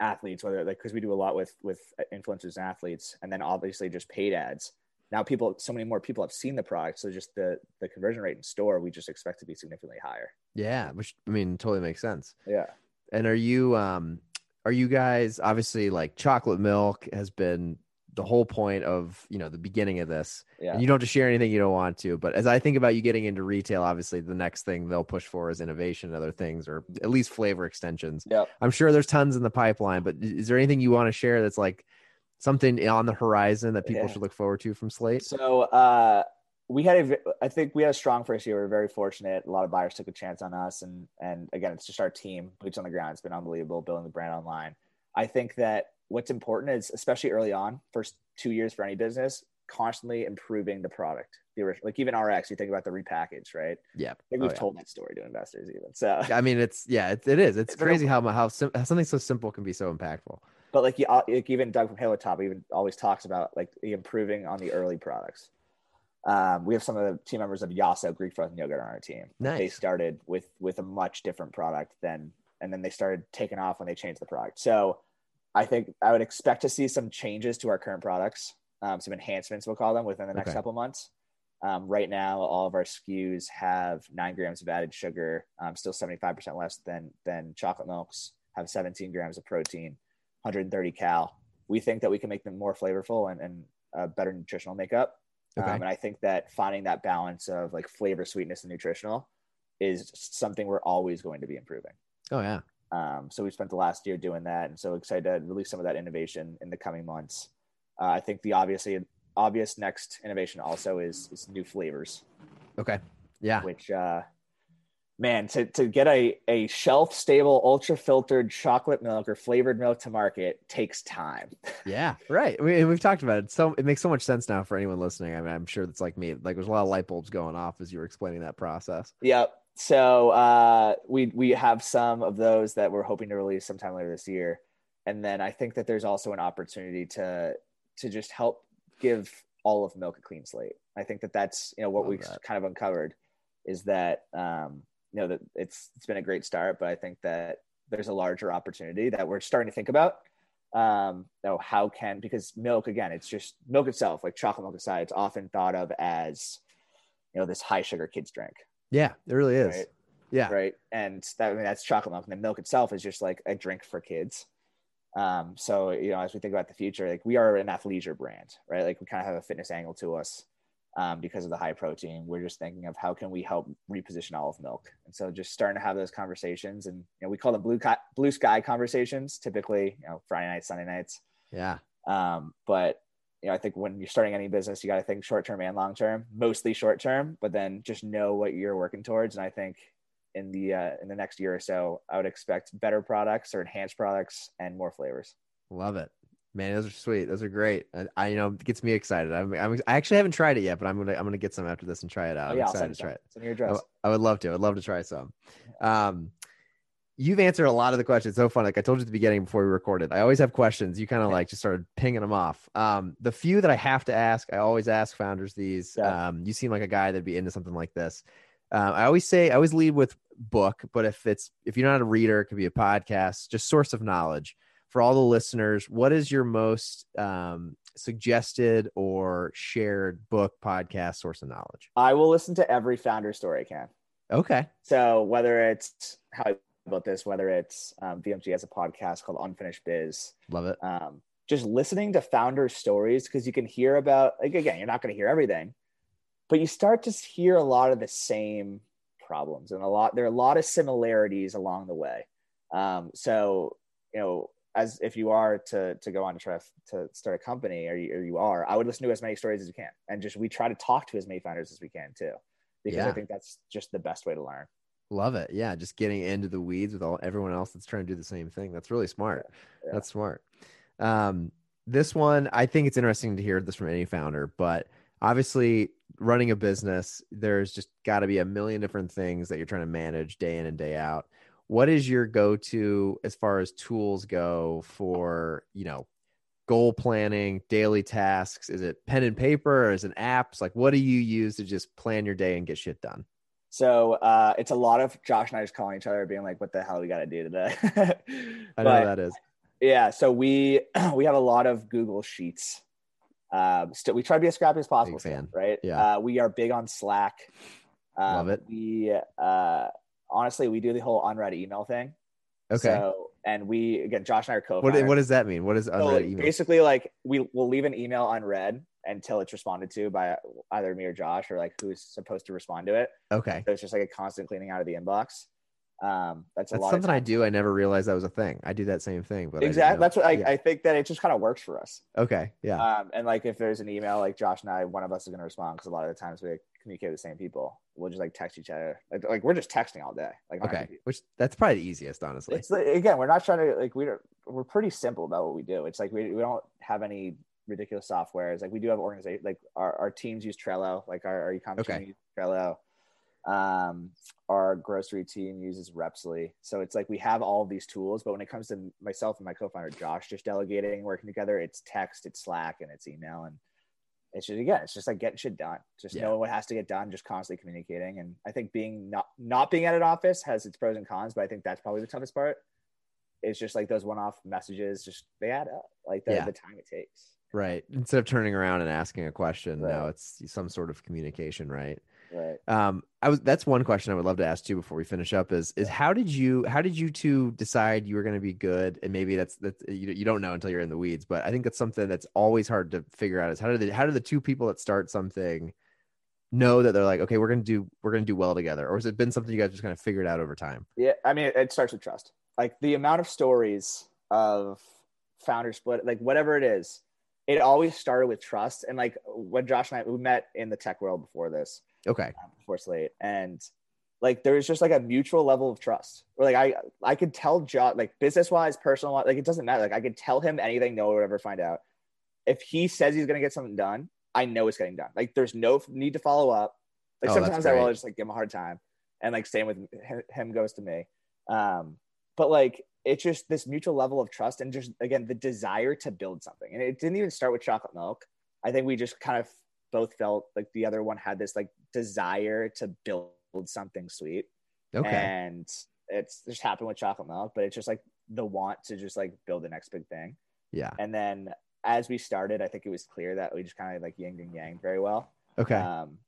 athletes, whether like because we do a lot with with influencers and athletes, and then obviously just paid ads. Now people, so many more people have seen the product, so just the the conversion rate in store, we just expect to be significantly higher. Yeah. Which I mean totally makes sense. Yeah. And are you um are you guys obviously like chocolate milk has been the whole point of you know the beginning of this Yeah. and you don't have to share anything you don't want to but as i think about you getting into retail obviously the next thing they'll push for is innovation and other things or at least flavor extensions Yep. i'm sure there's tons in the pipeline but is there anything you want to share that's like something on the horizon that people Yeah. should look forward to from slate So uh, we had a i think we had a strong first year. We are very fortunate. A lot of buyers took a chance on us, and and again, it's just our team, boots on the ground. It's been unbelievable building the brand online. I think that what's important is, especially early on, first two years for any business, constantly improving the product. The original, like even RX, you think about the repackage, right? Yeah. I think Oh, we've yeah. told that story to investors even. So, I mean, it's yeah, it, it is. It's It's crazy how how, sim- how something so simple can be so impactful. but like, you, uh, like even Doug from Halo Top even always talks about like improving on the early products. Um, we have some of the team members of Yasso Greek frozen yogurt on our team. They started with with a much different product than, and then they started taking off when they changed the product. So, I think I would expect to see some changes to our current products, um, some enhancements we'll call them within the next Okay. couple months. Um, right now, all of our SKUs have nine grams of added sugar, um, still 75% less than than chocolate milks. Have 17 grams of protein, 130 cal. We think that we can make them more flavorful and, and uh, better nutritional makeup. Okay. Um, and I think that finding that balance of like flavor, sweetness, and nutritional is something we're always going to be improving. Oh yeah. Um, so we spent the last year doing that, and so excited to release some of that innovation in the coming months. Uh, I think the obviously obvious next innovation also is is new flavors, Okay. Yeah. which uh, man to to get a a shelf stable ultra filtered chocolate milk or flavored milk to market takes time. Yeah. Right. We, we've talked about it. So it makes so much sense now for anyone listening. I mean, I'm sure that's like me. Like there's a lot of light bulbs going off as you were explaining that process. Yep. So uh, we we have some of those that we're hoping to release sometime later this year, and then I think that there's also an opportunity to to just help give all of milk a clean slate. I think that that's you know what Love we've that. kind of uncovered is that um, you know that it's it's been a great start, but I think that there's a larger opportunity that we're starting to think about. Um, you know, how can because milk again, it's just milk itself, like chocolate milk aside, it's often thought of as you know this high sugar kids drink Yeah, it really is. Right. Yeah. right? And that I mean, that's chocolate milk, and the milk itself is just like a drink for kids. Um, so you know, as we think about the future, like we are an athleisure brand, right? Like we kind of have a fitness angle to us um, because of the high protein. We're just thinking of how can we help reposition olive milk, and so just starting to have those conversations, and you know, we call them blue co- blue sky conversations. Typically, you know, Friday nights, Sunday nights. Yeah. Um, but you know, I think when you're starting any business, you got to think short term and long term. Mostly short term, but then just know what you're working towards. And I think in the uh, in the next year or so, I would expect better products or enhanced products and more flavors. Love it. Man, those are sweet. Those are great. I, I you know, it gets me excited. I'm, I'm, I actually haven't tried it yet, but I'm gonna, I'm gonna get some after this and try it out. Oh, I'm yeah, I'll excited to try it. Send your address. I would love to. I'd love to try some. Um, you've answered a lot of the questions. So fun. Like I told you at the beginning before we recorded, I always have questions. You kind of like just started pinging them off. Um, the few that I have to ask, I always ask founders these. Yeah. Um, you seem like a guy that'd be into something like this. Um, I always say, I always lead with book, but if it's if you're not a reader, it could be a podcast, just source of knowledge for all the listeners. What is your most um, suggested or shared book, podcast, source of knowledge? I will listen to every founder story I can. Okay. So whether it's How I Built This, whether it's um, VMG has a podcast called Unfinished Biz, Love it. um, just listening to founder stories because you can hear about like again you're not going to hear everything but you start to hear a lot of the same problems and a lot there are a lot of similarities along the way um, so you know as if you are to to go on to try to start a company or you, or you are i would listen to as many stories as you can and just we try to talk to as many founders as we can too because i think that's just the best way to learn Love it. Yeah, just getting into the weeds with all everyone else that's trying to do the same thing. That's really smart. Yeah. That's smart. Um, this one, I think it's interesting to hear this from any founder, but obviously running a business, there's just got to be a million different things that you're trying to manage day in and day out. What is your go-to as far as tools go for, you know, goal planning, daily tasks? Is it pen and paper or is it apps? Like what do you use to just plan your day and get shit done? so uh, it's a lot of josh and i just calling each other being like what the hell we got to do today I know But- that is. Yeah, so we we have a lot of Google Sheets. Um, still, we try to be as scrappy as possible. Fan. right? Yeah. Uh, we are big on Slack. Um, Love it. We uh, honestly we do the whole unread email thing. Okay. So, and we again, Josh and I are what, co-founders. what does that mean? What is So, unread like, email? Basically, like we will leave an email unread until it's responded to by either me or Josh, or like who's supposed to respond to it. Okay. So it's just like a constant cleaning out of the inbox. Um, that's a That's something I do. I never realized that was a thing. I do that same thing, but Exactly. That's what I, Yeah. I think that it just kind of works for us. okay. Yeah. Um, and like if there's an email, like Josh and I, one of us is going to respond because a lot of the times we communicate with the same people. We'll just like text each other. Like, like we're just texting all day. Like Okay. Which that's probably the easiest, honestly. It's like, again, we're not trying to like we we're pretty simple about what we do. It's like we, we don't have any ridiculous softwares. Like we do have organization, like our, our teams use Trello, like our, our e-commerce Okay. team uses Trello. Um, our grocery team uses Repsly. So it's like we have all of these tools, but when it comes to myself and my co-founder Josh just delegating, working together, it's text, it's Slack, and it's email, and it's just again, it's just like getting shit done. Just Yeah. knowing what has to get done, just constantly communicating. And I think being not not being at an office has its pros and cons, but I think that's probably the toughest part. It's just like those one-off messages, just they add up, like the, Yeah. the time it takes. Right. Instead of turning around and asking a question, now it's some sort of communication, right? Right. Um, I was that's one question I would love to ask you before we finish up is is how did you how did you two decide you were going to be good? And maybe that's that's you, you don't know until you're in the weeds, but I think that's something that's always hard to figure out is how do the how do the two people that start something know that they're like okay we're gonna do we're gonna do well together, or has it been something you guys just kind of figured out over time? Yeah, I mean, it, it starts with trust. Like the amount of stories of founder split, like whatever it is, it always started with trust. And like when Josh and I we met in the tech world before this, Okay. um, before Slate, and like there was just like a mutual level of trust. Or like I I could tell Josh like business wise, personal wise, like it doesn't matter. Like I could tell him anything, no one would ever find out. If he says he's gonna get something done, I know it's getting done. Like there's no need to follow up. Like Oh, sometimes I will just like give him a hard time, and like same with him goes to me. Um, but like it's just this mutual level of trust and just again the desire to build something. And it didn't even start with chocolate milk. I think we just kind of both felt like the other one had this like desire to build something sweet Okay. and it's just happened with chocolate milk but it's just like the want to just like build the next big thing yeah. and then as we started i think it was clear that we just kind of like yin and yang very well Okay. um,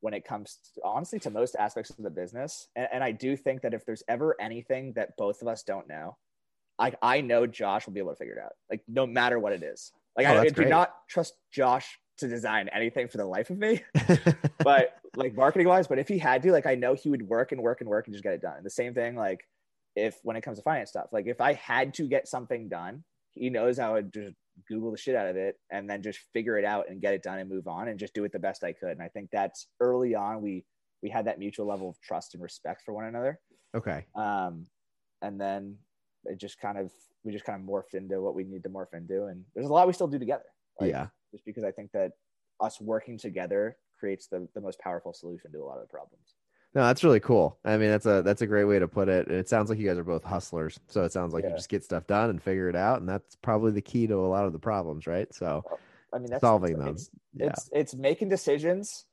when it comes to, honestly to most aspects of the business and, and i do think that if there's ever anything that both of us don't know i i know josh will be able to figure it out like no matter what it is like Oh, i, I do not trust josh to design anything for the life of me but like marketing wise, but if he had to, like I know he would work and work and work and just get it done. And the same thing, like if when it comes to finance stuff, like if I had to get something done, he knows how to just Google the shit out of it and then just figure it out and get it done and move on and just do it the best I could. And I think that's early on we we had that mutual level of trust and respect for one another. okay. Um, and then it just kind of we just kind of morphed into what we need to morph into. And there's a lot we still do together. Like, yeah. Just because I think that us working together creates the, the most powerful solution to a lot of the problems. No, that's really cool. I mean, that's a that's a great way to put it. And it sounds like you guys are both hustlers. So it sounds like you just get stuff done and figure it out, and that's probably the key to a lot of the problems, right? So I mean, that's Solving it's, them. It's, Yeah. it's it's making decisions.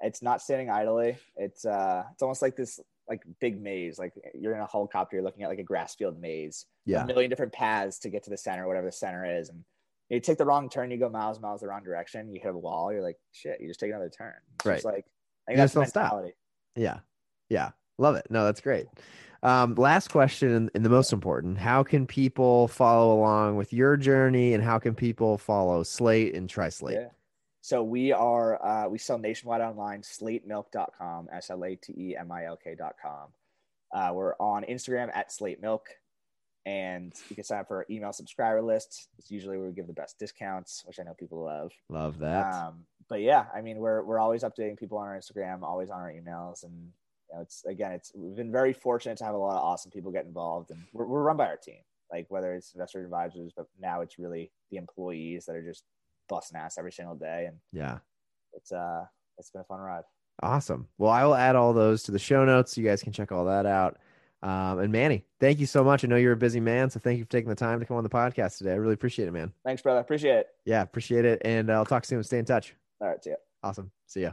It's not standing idly. It's uh, it's almost like this like big maze. Like you're in a helicopter, you're looking at like a grass field maze. yeah, a million different paths to get to the center, whatever the center is, and you take the wrong turn, you go miles miles the wrong direction, you hit a wall, you're like, shit, you just take another turn. It's Right. Like I think that's the don't stop. mentality. yeah, yeah. Love it. No, that's great. Um, last question, and- the most important: How can people follow along with your journey, and how can people follow Slate and Try Slate? Yeah. So we are uh, we sell nationwide online, slatemilk.com, S L A T E M I L K.com. Uh, we're on Instagram at slate milk, and you can sign up for our email subscriber list. It's usually where we give the best discounts, which I know people love. Love that. Um, but yeah, I mean, we're we're always updating people on our Instagram, always on our emails, and you know, it's again, it's we've been very fortunate to have a lot of awesome people get involved, and we're, we're run by our team, like whether it's investor advisors, but now it's really the employees that are just busting ass every single day, and yeah. it's uh it's been a fun ride. Awesome. Well, I will add all those to the show notes. So you guys can check all that out. Um, and Manny, thank you so much. I know you're a busy man, so thank you for taking the time to come on the podcast today. I really appreciate it, man. Thanks, brother. Appreciate it. Yeah, appreciate it. And uh, I'll talk soon. Stay in touch. All right, see ya. Awesome. See ya.